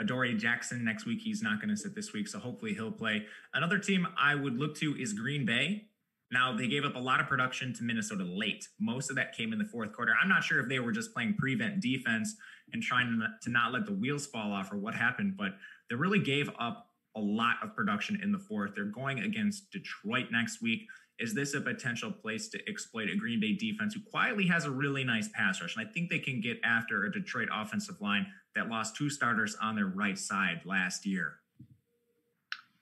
Adoree Jackson next week. He's not going to sit this week, so hopefully he'll play. Another team I would look to is Green Bay. Now, they gave up a lot of production to Minnesota late. Most of that came in the fourth quarter. I'm not sure if they were just playing prevent defense and trying to not let the wheels fall off or what happened, but they really gave up a lot of production in the fourth. They're going against Detroit next week. Is this a potential place to exploit a Green Bay defense who quietly has a really nice pass rush? And I think they can get after a Detroit offensive line that lost two starters on their right side last year.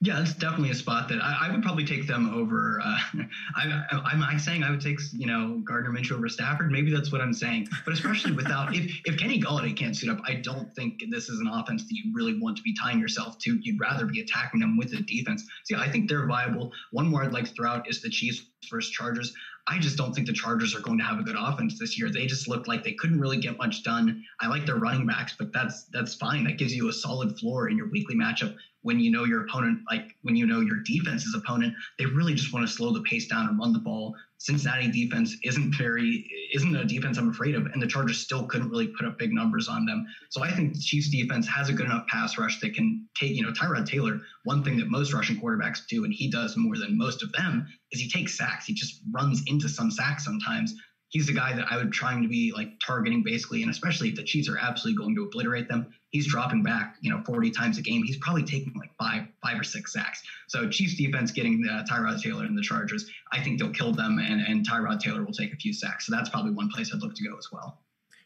Yeah, it's definitely a spot that I, I would probably take them over. Uh, <laughs> I, am saying I would take you know Gardner Minshew over Stafford? Maybe that's what I'm saying. But especially without if if Kenny Golladay can't suit up, I don't think this is an offense that you really want to be tying yourself to. You'd rather be attacking them with the defense. Yeah, I think they're viable. One more I'd like to throw out is the Chiefs versus Chargers. I just don't think the Chargers are going to have a good offense this year. They just looked like they couldn't really get much done. I like their running backs, but that's that's fine. That gives you a solid floor in your weekly matchup when you know your opponent, like when you know your defense's opponent, they really just want to slow the pace down and run the ball. Cincinnati defense isn't very isn't a defense I'm afraid of, and the Chargers still couldn't really put up big numbers on them. So I think the Chiefs defense has a good enough pass rush that can take, you know, Tyrod Taylor, one thing that most rushing quarterbacks do, and he does more than most of them, is he takes sacks. He just runs into some sacks sometimes he's the guy that I would trying to be like targeting basically, and especially if the Chiefs are absolutely going to obliterate them, he's dropping back, you know, 40 times a game. He's probably taking like five, five or six sacks. So Chiefs defense getting uh, Tyrod Taylor and the Chargers, I think they'll kill them, and and Tyrod Taylor will take a few sacks. So that's probably one place I'd look to go as well.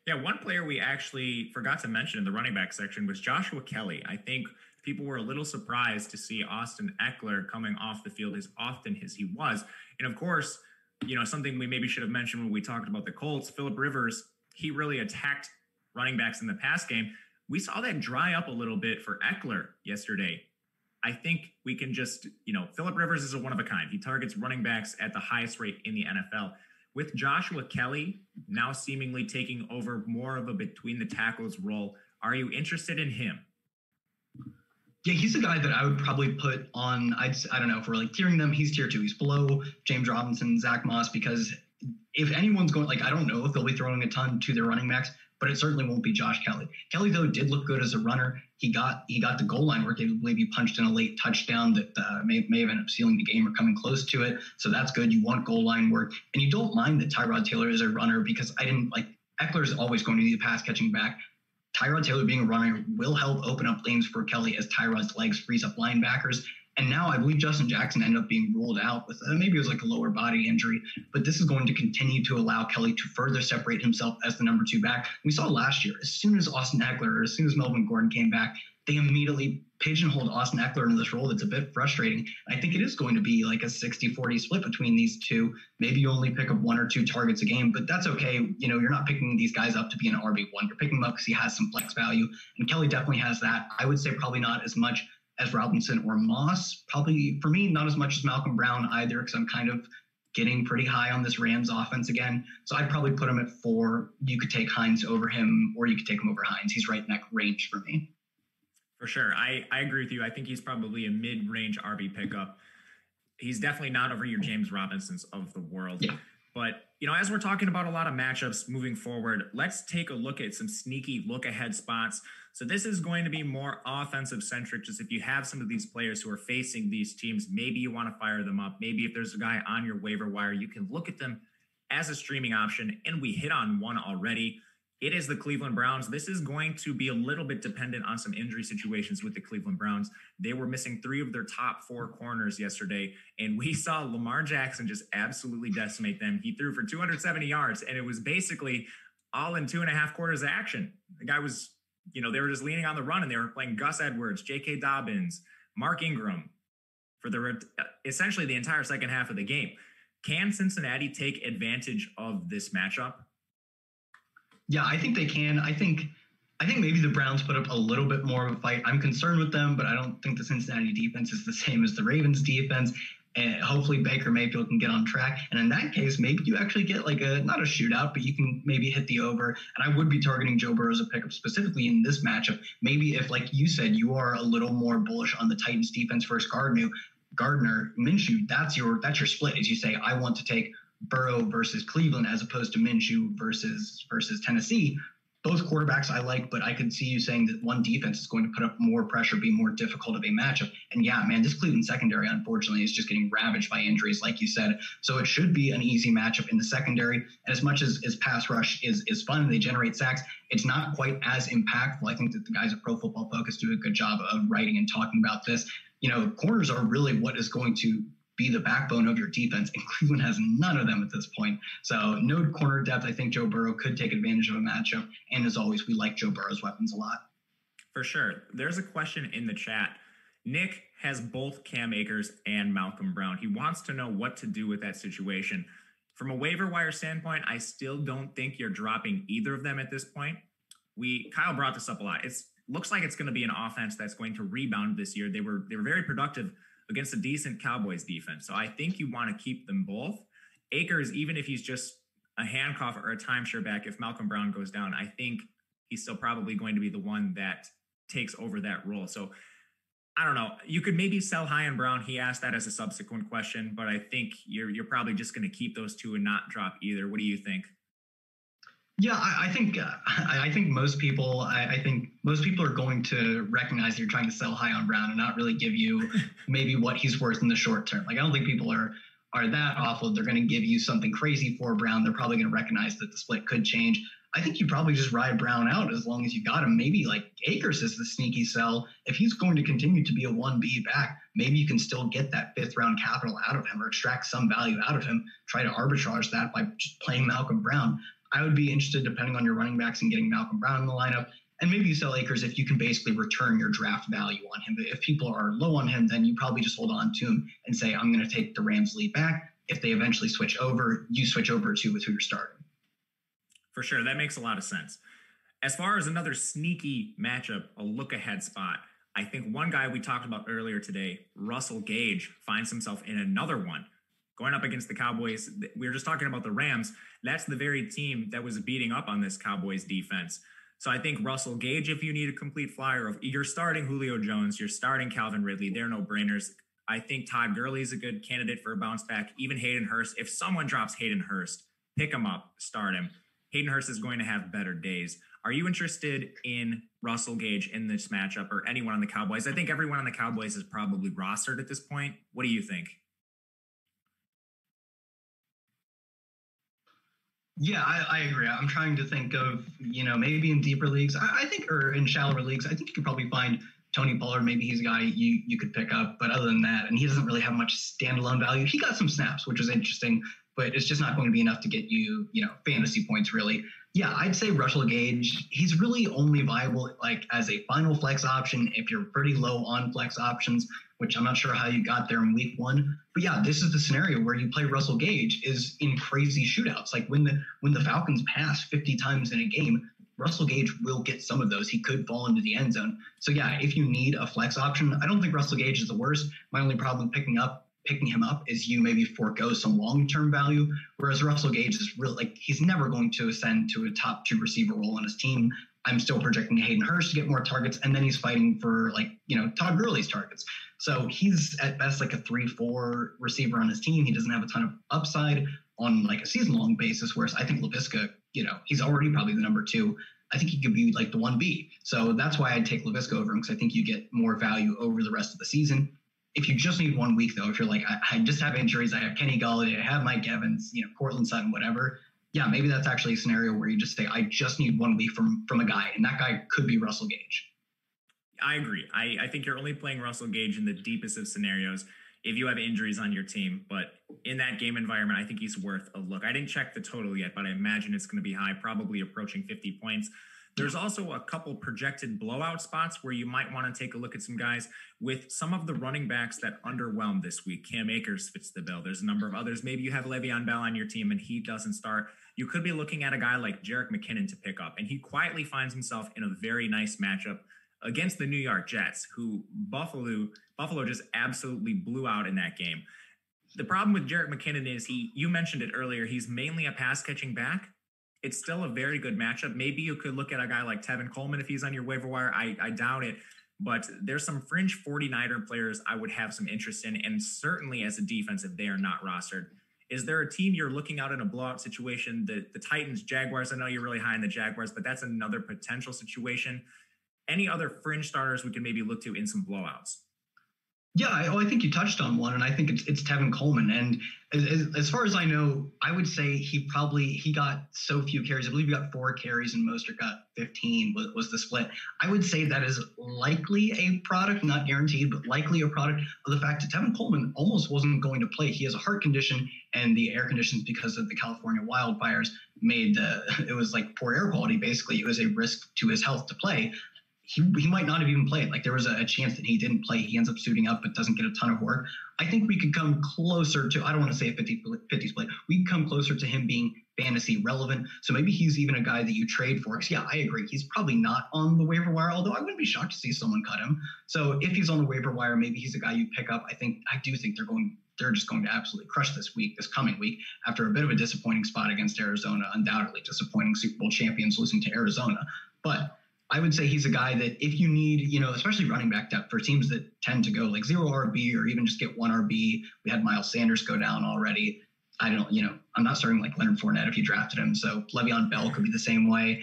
Yeah, one player we actually forgot to mention in the running back section was Joshua Kelley. I think people were a little surprised to see Austin Ekeler coming off the field as often as he was. And of course, you know, something we maybe should have mentioned when we talked about the Colts, Philip Rivers, he really attacked running backs in the pass game. We saw that dry up a little bit for Ekeler yesterday. I think we can just, you know, Philip Rivers is a one of a kind. He targets running backs at the highest rate in the NFL. With Joshua Kelley now seemingly taking over more of a between the tackles role, are you interested in him? Yeah, he's a guy that I would probably put on. I'd, I don't know if we're like tiering them. He's tier two. He's below James Robinson, Zach Moss, because if anyone's going, like, I don't know if they'll be throwing a ton to their running backs, but it certainly won't be Josh Kelley. Kelley though did look good as a runner. He got he got the goal line work. He punched in a late touchdown that uh, may may have ended up sealing the game or coming close to it. So that's good. You want goal line work, and you don't mind that Tyrod Taylor is a runner because I didn't like Ekeler is always going to be the pass catching back. Tyrod Taylor being a runner will help open up lanes for Kelley as Tyrod's legs frees up linebackers. And now I believe Justin Jackson ended up being ruled out with uh, maybe it was like a lower body injury, but this is going to continue to allow Kelley to further separate himself as the number two back. We saw last year, as soon as Austin Ekeler, or as soon as Melvin Gordon came back, they immediately pigeonholed Austin Ekeler into this role that's a bit frustrating. I think it is going to be like a 60 40 split between these two. Maybe you only pick up one or two targets a game, but that's okay. You know, you're not picking these guys up to be an RB1. You're picking him up because he has some flex value. And Kelley definitely has that. I would say probably not as much as Robinson or Moss. Probably for me, not as much as Malcolm Brown either, because I'm kind of getting pretty high on this Rams offense again. So I'd probably put him at four. You could take Hines over him, or you could take him over Hines. He's right in that range for me. For sure. I, I agree with you. I think he's probably a mid range RB pickup. He's definitely not over your James Robinsons of the world. Yeah. But, you know, as we're talking about a lot of matchups moving forward, let's take a look at some sneaky look ahead spots. So, this is going to be more offensive centric. Just if you have some of these players who are facing these teams, maybe you want to fire them up. Maybe if there's a guy on your waiver wire, you can look at them as a streaming option. And we hit on one already. It is the Cleveland Browns. This is going to be a little bit dependent on some injury situations with the Cleveland Browns. They were missing three of their top four corners yesterday, and we saw Lamar Jackson just absolutely decimate them. He threw for 270 yards, and it was basically all in two and a half quarters of action. The guy was, you know, they were just leaning on the run, and they were playing Gus Edwards, J.K. Dobbins, Mark Ingram for the essentially the entire second half of the game. Can Cincinnati take advantage of this matchup? Yeah, I think they can. I think I think maybe the Browns put up a little bit more of a fight. I'm concerned with them, but I don't think the Cincinnati defense is the same as the Ravens defense. And hopefully Baker Mayfield can get on track. And in that case, maybe you actually get like a not a shootout, but you can maybe hit the over. And I would be targeting Joe Burrow as a pickup specifically in this matchup. Maybe if, like you said, you are a little more bullish on the Titans defense versus Gardner, Gardner Minshew, that's your that's your split. As you say, I want to take Burrow versus Cleveland as opposed to Minshew versus versus Tennessee. Both quarterbacks I like, but I could see you saying that one defense is going to put up more pressure, be more difficult of a matchup. And yeah, man, this Cleveland secondary, unfortunately, is just getting ravaged by injuries, like you said. So it should be an easy matchup in the secondary. And as much as, as pass rush is is fun, and they generate sacks. It's not quite as impactful. I think that the guys at Pro Football Focus do a good job of writing and talking about this. You know, corners are really what is going to be the backbone of your defense. And Cleveland has none of them at this point. So no corner depth. I think Joe Burrow could take advantage of a matchup. And as always, we like Joe Burrow's weapons a lot. For sure. There's a question in the chat. Nick has both Cam Akers and Malcolm Brown. He wants to know what to do with that situation. From a waiver wire standpoint, I still don't think you're dropping either of them at this point. We Kyle brought this up a lot. It looks like it's going to be an offense that's going to rebound this year. They were they were very productive against a decent Cowboys defense. So I think you want to keep them both. Akers, even if he's just a handcuff or a timeshare back, if Malcolm Brown goes down, I think he's still probably going to be the one that takes over that role. So I don't know. You could maybe sell high on Brown. He asked that as a subsequent question, but I think you're you're probably just going to keep those two and not drop either. What do you think? Yeah, I, I think uh, I, I, think most people I, I, think most people are going to recognize you're trying to sell high on Brown and not really give you <laughs> maybe what he's worth in the short term. Like I don't think people are are that awful. They're going to give you something crazy for Brown. They're probably going to recognize that the split could change. I think you probably just ride Brown out as long as you got him. Maybe like Akers is the sneaky sell. If he's going to continue to be a 1B back, maybe you can still get that fifth round capital out of him or extract some value out of him. Try to arbitrage that by just playing Malcolm Brown. I would be interested, depending on your running backs, in getting Malcolm Brown in the lineup. And maybe you sell Akers if you can basically return your draft value on him. But if people are low on him, then you probably just hold on to him and say, I'm going to take the Rams lead back. If they eventually switch over, you switch over to with who you're starting. For sure. That makes a lot of sense. As far as another sneaky matchup, a look ahead spot, I think one guy we talked about earlier today, Russell Gage, finds himself in another one going up against the Cowboys. We were just talking about the Rams. That's the very team that was beating up on this Cowboys defense. So I think Russell Gage, if you need a complete flyer of you're starting Julio Jones, you're starting Calvin Ridley, they're no brainers. I think Todd Gurley is a good candidate for a bounce back. Even Hayden Hurst. If someone drops Hayden Hurst, pick him up, start him. Hayden Hurst is going to have better days. Are you interested in Russell Gage in this matchup or anyone on the Cowboys? I think everyone on the Cowboys is probably rostered at this point. What do you think? Yeah, I, I, agree. I'm trying to think of, you know, maybe in deeper leagues, I, I, think, or in shallower leagues, I think you could probably find Tony Pollard, maybe he's a guy you you could pick up, but other than that, and he doesn't really have much standalone value. He got some snaps, which is interesting, but it's just not going to be enough to get you, you know, fantasy points really. Yeah, I'd say Russell Gage. He's really only viable like as a final flex option if you're pretty low on flex options, which I'm not sure how you got there in week one. But yeah, this is the scenario where you play Russell Gage is in crazy shootouts. Like when the when the Falcons pass 50 times in a game, Russell Gage will get some of those. He could fall into the end zone. So yeah, if you need a flex option, I don't think Russell Gage is the worst. My only problem picking up picking him up is you maybe forego some long-term value. Whereas Russell Gage is real like he's never going to ascend to a top two receiver role on his team. I'm still projecting Hayden Hurst to get more targets, and then he's fighting for like you know Todd Gurley's targets. So he's at best like a three-four receiver on his team. He doesn't have a ton of upside on like a season-long basis. Whereas I think Laviska you know, he's already probably the number two. I think he could be like the one B. So that's why I'd take Laviska over him because I think you get more value over the rest of the season. If you just need one week though, if you're like, I, I just have injuries, I have Kenny Golladay, I have Mike Evans, you know, Courtland Sutton, whatever. Yeah, maybe that's actually a scenario where you just say, I just need one week from from a guy, and that guy could be Russell Gage. I agree. I, I think you're only playing Russell Gage in the deepest of scenarios if you have injuries on your team. But in that game environment, I think he's worth a look. I didn't check the total yet, but I imagine it's going to be high, probably approaching 50 points. There's also a couple projected blowout spots where you might want to take a look at some guys with some of the running backs that underwhelmed this week. Cam Akers fits the bill. There's a number of others. Maybe you have Le'Veon Bell on your team and he doesn't start. You could be looking at a guy like Jerick McKinnon to pick up, and he quietly finds himself in a very nice matchup against the New York Jets, who Buffalo Buffalo just absolutely blew out in that game. The problem with Jerick McKinnon is he you mentioned it earlier, he's mainly a pass catching back. It's still a very good matchup. Maybe you could look at a guy like Tevin Coleman if he's on your waiver wire. I, I doubt it. But there's some fringe 49er players I would have some interest in, and certainly as a defense if they are not rostered. Is there a team you're looking out in a blowout situation? The the Titans, Jaguars. I know you're really high in the Jaguars, but that's another potential situation any other fringe starters we can maybe look to in some blowouts? Yeah, I, oh, I think you touched on one, and I think it's it's Tevin Coleman. And as, as, far as I know, I would say he probably he got so few carries. I believe he got four carries, and Mostert got 15. Was, was the split? I would say that is likely a product, not guaranteed, but likely a product of the fact that Tevin Coleman almost wasn't going to play. He has a heart condition, and the air conditions because of the California wildfires made the <laughs> it was like poor air quality. Basically, it was a risk to his health to play he, he might not have even played. Like there was a, a, chance that he didn't play. He ends up suiting up, but doesn't get a ton of work. I think we could come closer to, I don't want to say a 50, 50 split. We come closer to him being fantasy relevant. So maybe he's even a guy that you trade for. Because yeah, I agree. He's probably not on the waiver wire, although I wouldn't be shocked to see someone cut him. So if he's on the waiver wire, maybe he's a guy you pick up. I think, I do think they're going, they're just going to absolutely crush this week, this coming week, after a bit of a disappointing spot against Arizona, undoubtedly disappointing Super Bowl champions losing to Arizona. But I would say he's a guy that if you need, you know, especially running back depth for teams that tend to go like zero RB or even just get one RB. We had Miles Sanders go down already. I don't, you know, I'm not starting like Leonard Fournette if you drafted him. So Le'Veon Bell could be the same way.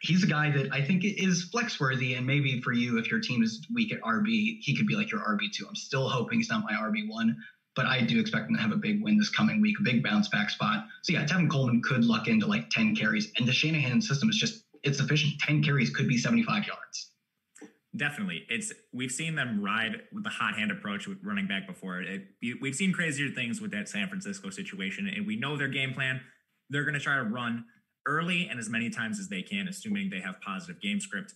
He's a guy that I think is flex worthy, and maybe for you, if your team is weak at RB, he could be like your RB two. I'm still hoping he's not my RB one, but I do expect him to have a big win this coming week, a big bounce back spot. So yeah, Tevin Coleman could luck into like 10 carries, and the Shanahan system is just it's efficient. 10 carries could be 75 yards. Definitely. It's we've seen them ride with the hot hand approach with running back before. It, we've seen crazier things with that San Francisco situation, and we know their game plan. They're going to try to run early and as many times as they can, assuming they have positive game script.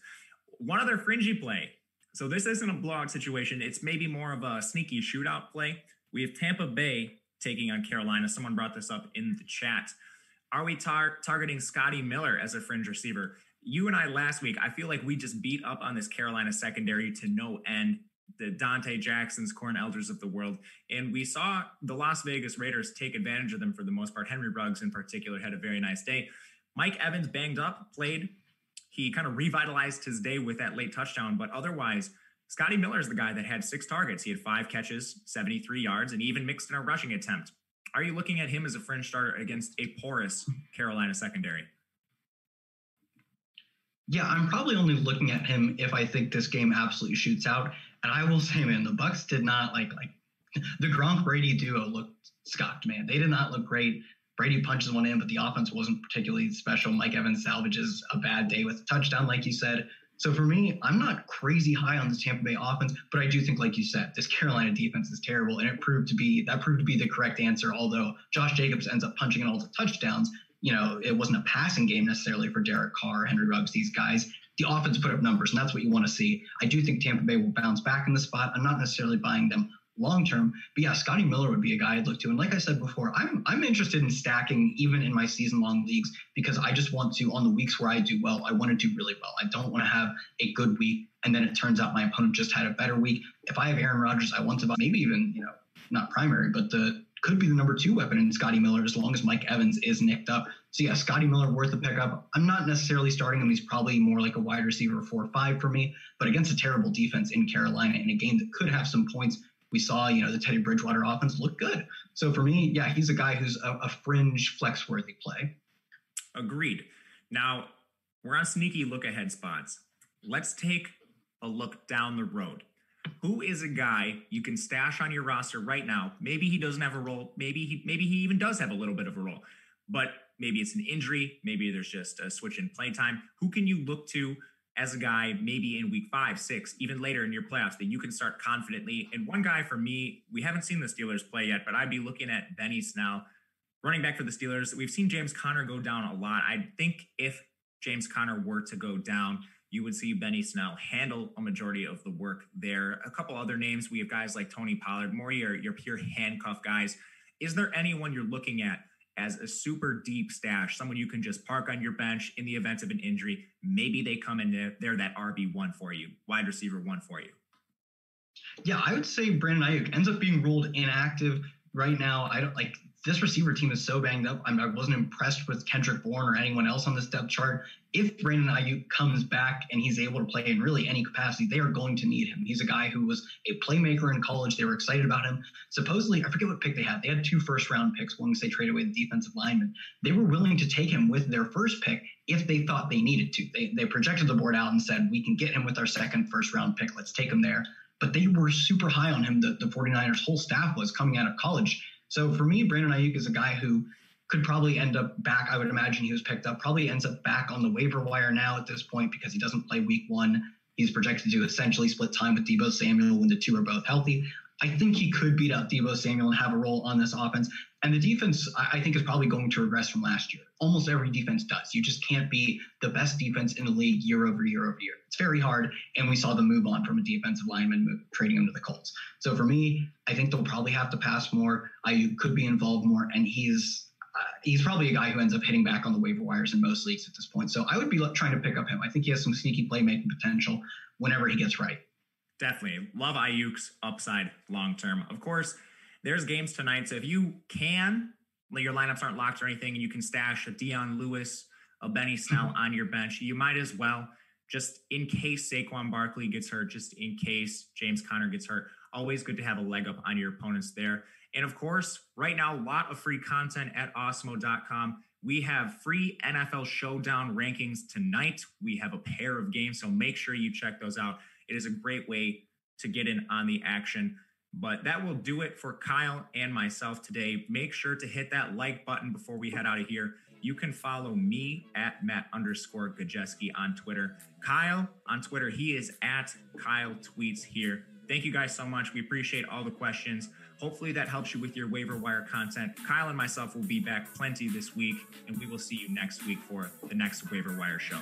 One other fringy play. So this isn't a blowout situation. It's maybe more of a sneaky shootout play. We have Tampa Bay taking on Carolina. Someone brought this up in the chat. Are we tar- targeting Scotty Miller as a fringe receiver? You and I last week, I feel like we just beat up on this Carolina secondary to no end. The Donte Jacksons, Corn Elders of the world. And we saw the Las Vegas Raiders take advantage of them for the most part. Henry Ruggs, in particular, had a very nice day. Mike Evans banged up, played. He kind of revitalized his day with that late touchdown. But otherwise, Scotty Miller is the guy that had six targets. He had five catches, 73 yards, and even mixed in a rushing attempt. Are you looking at him as a fringe starter against a porous Carolina secondary? Yeah, I'm probably only looking at him if I think this game absolutely shoots out. And I will <laughs> say, man, the Bucs did not like like <laughs> the Gronk Brady duo looked scuffed, man. They did not look great. Brady punches one in, but the offense wasn't particularly special. Mike Evans salvages a bad day with a touchdown, like you said. So for me, I'm not crazy high on the Tampa Bay offense, but I do think, like you said, this Carolina defense is terrible, and it proved to be that proved to be the correct answer. Although Josh Jacobs ends up punching in all the touchdowns, you know, it wasn't a passing game necessarily for Derek Carr, Henry Ruggs, these guys. The offense put up numbers, and that's what you want to see. I do think Tampa Bay will bounce back in the spot. I'm not necessarily buying them long term. But yeah, Scotty Miller would be a guy I'd look to. And like I said before, I'm I'm interested in stacking even in my season long leagues because I just want to on the weeks where I do well, I want to do really well. I don't want to have a good week and then it turns out my opponent just had a better week. If I have Aaron Rodgers, I want to buy maybe even, you know, not primary, but the could be the number two weapon in Scotty Miller as long as Mike Evans is nicked up. So yeah, Scotty Miller worth a pickup. I'm not necessarily starting him. He's probably more like a wide receiver four or five for me, but against a terrible defense in Carolina in a game that could have some points, we saw, you know, the Teddy Bridgewater offense look good. So for me, yeah, he's a guy who's a, a fringe flex worthy play. Agreed. Now we're on sneaky look ahead spots. Let's take a look down the road. Who is a guy you can stash on your roster right now? Maybe he doesn't have a role. Maybe he maybe he even does have a little bit of a role, but maybe it's an injury. Maybe there's just a switch in play time. Who can you look to as a guy maybe in week five, six, even later in your playoffs that you can start confidently. And one guy for me, we haven't seen the Steelers play yet, but I'd be looking at Benny Snell, running back for the Steelers. We've seen James Conner go down a lot. I think if James Conner were to go down, you would see Benny Snell handle a majority of the work there. A couple other names, we have guys like Tony Pollard, more your, your pure handcuff guys. Is there anyone you're looking at as a super deep stash, someone you can just park on your bench in the event of an injury. Maybe they come in there, they're that RB one for you, wide receiver one for you. Yeah, I would say Brandon Aiyuk ends up being ruled inactive right now. I don't like this receiver team is so banged up. I, mean, I wasn't impressed with Kendrick Bourne or anyone else on this depth chart. If Brandon Aiyuk comes back and he's able to play in really any capacity, they are going to need him. He's a guy who was a playmaker in college. They were excited about him. Supposedly, I forget what pick they had. They had two first round picks once they traded away the defensive lineman. They were willing to take him with their first pick if they thought they needed to. They, they projected the board out and said, we can get him with our second first round pick. Let's take him there. But they were super high on him. The, the 49ers whole staff was coming out of college so for me, Brandon Aiyuk is a guy who could probably end up back. I would imagine he was picked up, probably ends up back on the waiver wire now at this point because he doesn't play week one. He's projected to essentially split time with Deebo Samuel when the two are both healthy. I think he could beat out Deebo Samuel and have a role on this offense. And the defense, I think, is probably going to regress from last year. Almost every defense does. You just can't be the best defense in the league year over year over year. It's very hard. And we saw the move on from a defensive lineman move, trading him to the Colts. So for me, I think they'll probably have to pass more. I could be involved more. And he's he's probably a guy who ends up hitting back on the waiver wires in most leagues at this point. So I would be trying to pick up him. I think he has some sneaky playmaking potential whenever he gets right. Definitely. Love Aiyuk's upside long term. Of course, there's games tonight. So if you can, your lineups aren't locked or anything, and you can stash a Dion Lewis, a Benny Snell mm-hmm. on your bench, you might as well, just in case Saquon Barkley gets hurt, just in case James Conner gets hurt. Always good to have a leg up on your opponents there. And of course, right now, a lot of free content at awesemo.com. We have free NFL showdown rankings tonight. We have a pair of games, so make sure you check those out. It is a great way to get in on the action. But that will do it for Kyle and myself today. Make sure to hit that like button before we head out of here. You can follow me at Matt underscore Gajewski on Twitter. Kyle on Twitter, he is at Kyle Tweets here. Thank you guys so much. We appreciate all the questions. Hopefully that helps you with your waiver wire content. Kyle and myself will be back plenty this week, and we will see you next week for the next waiver wire show.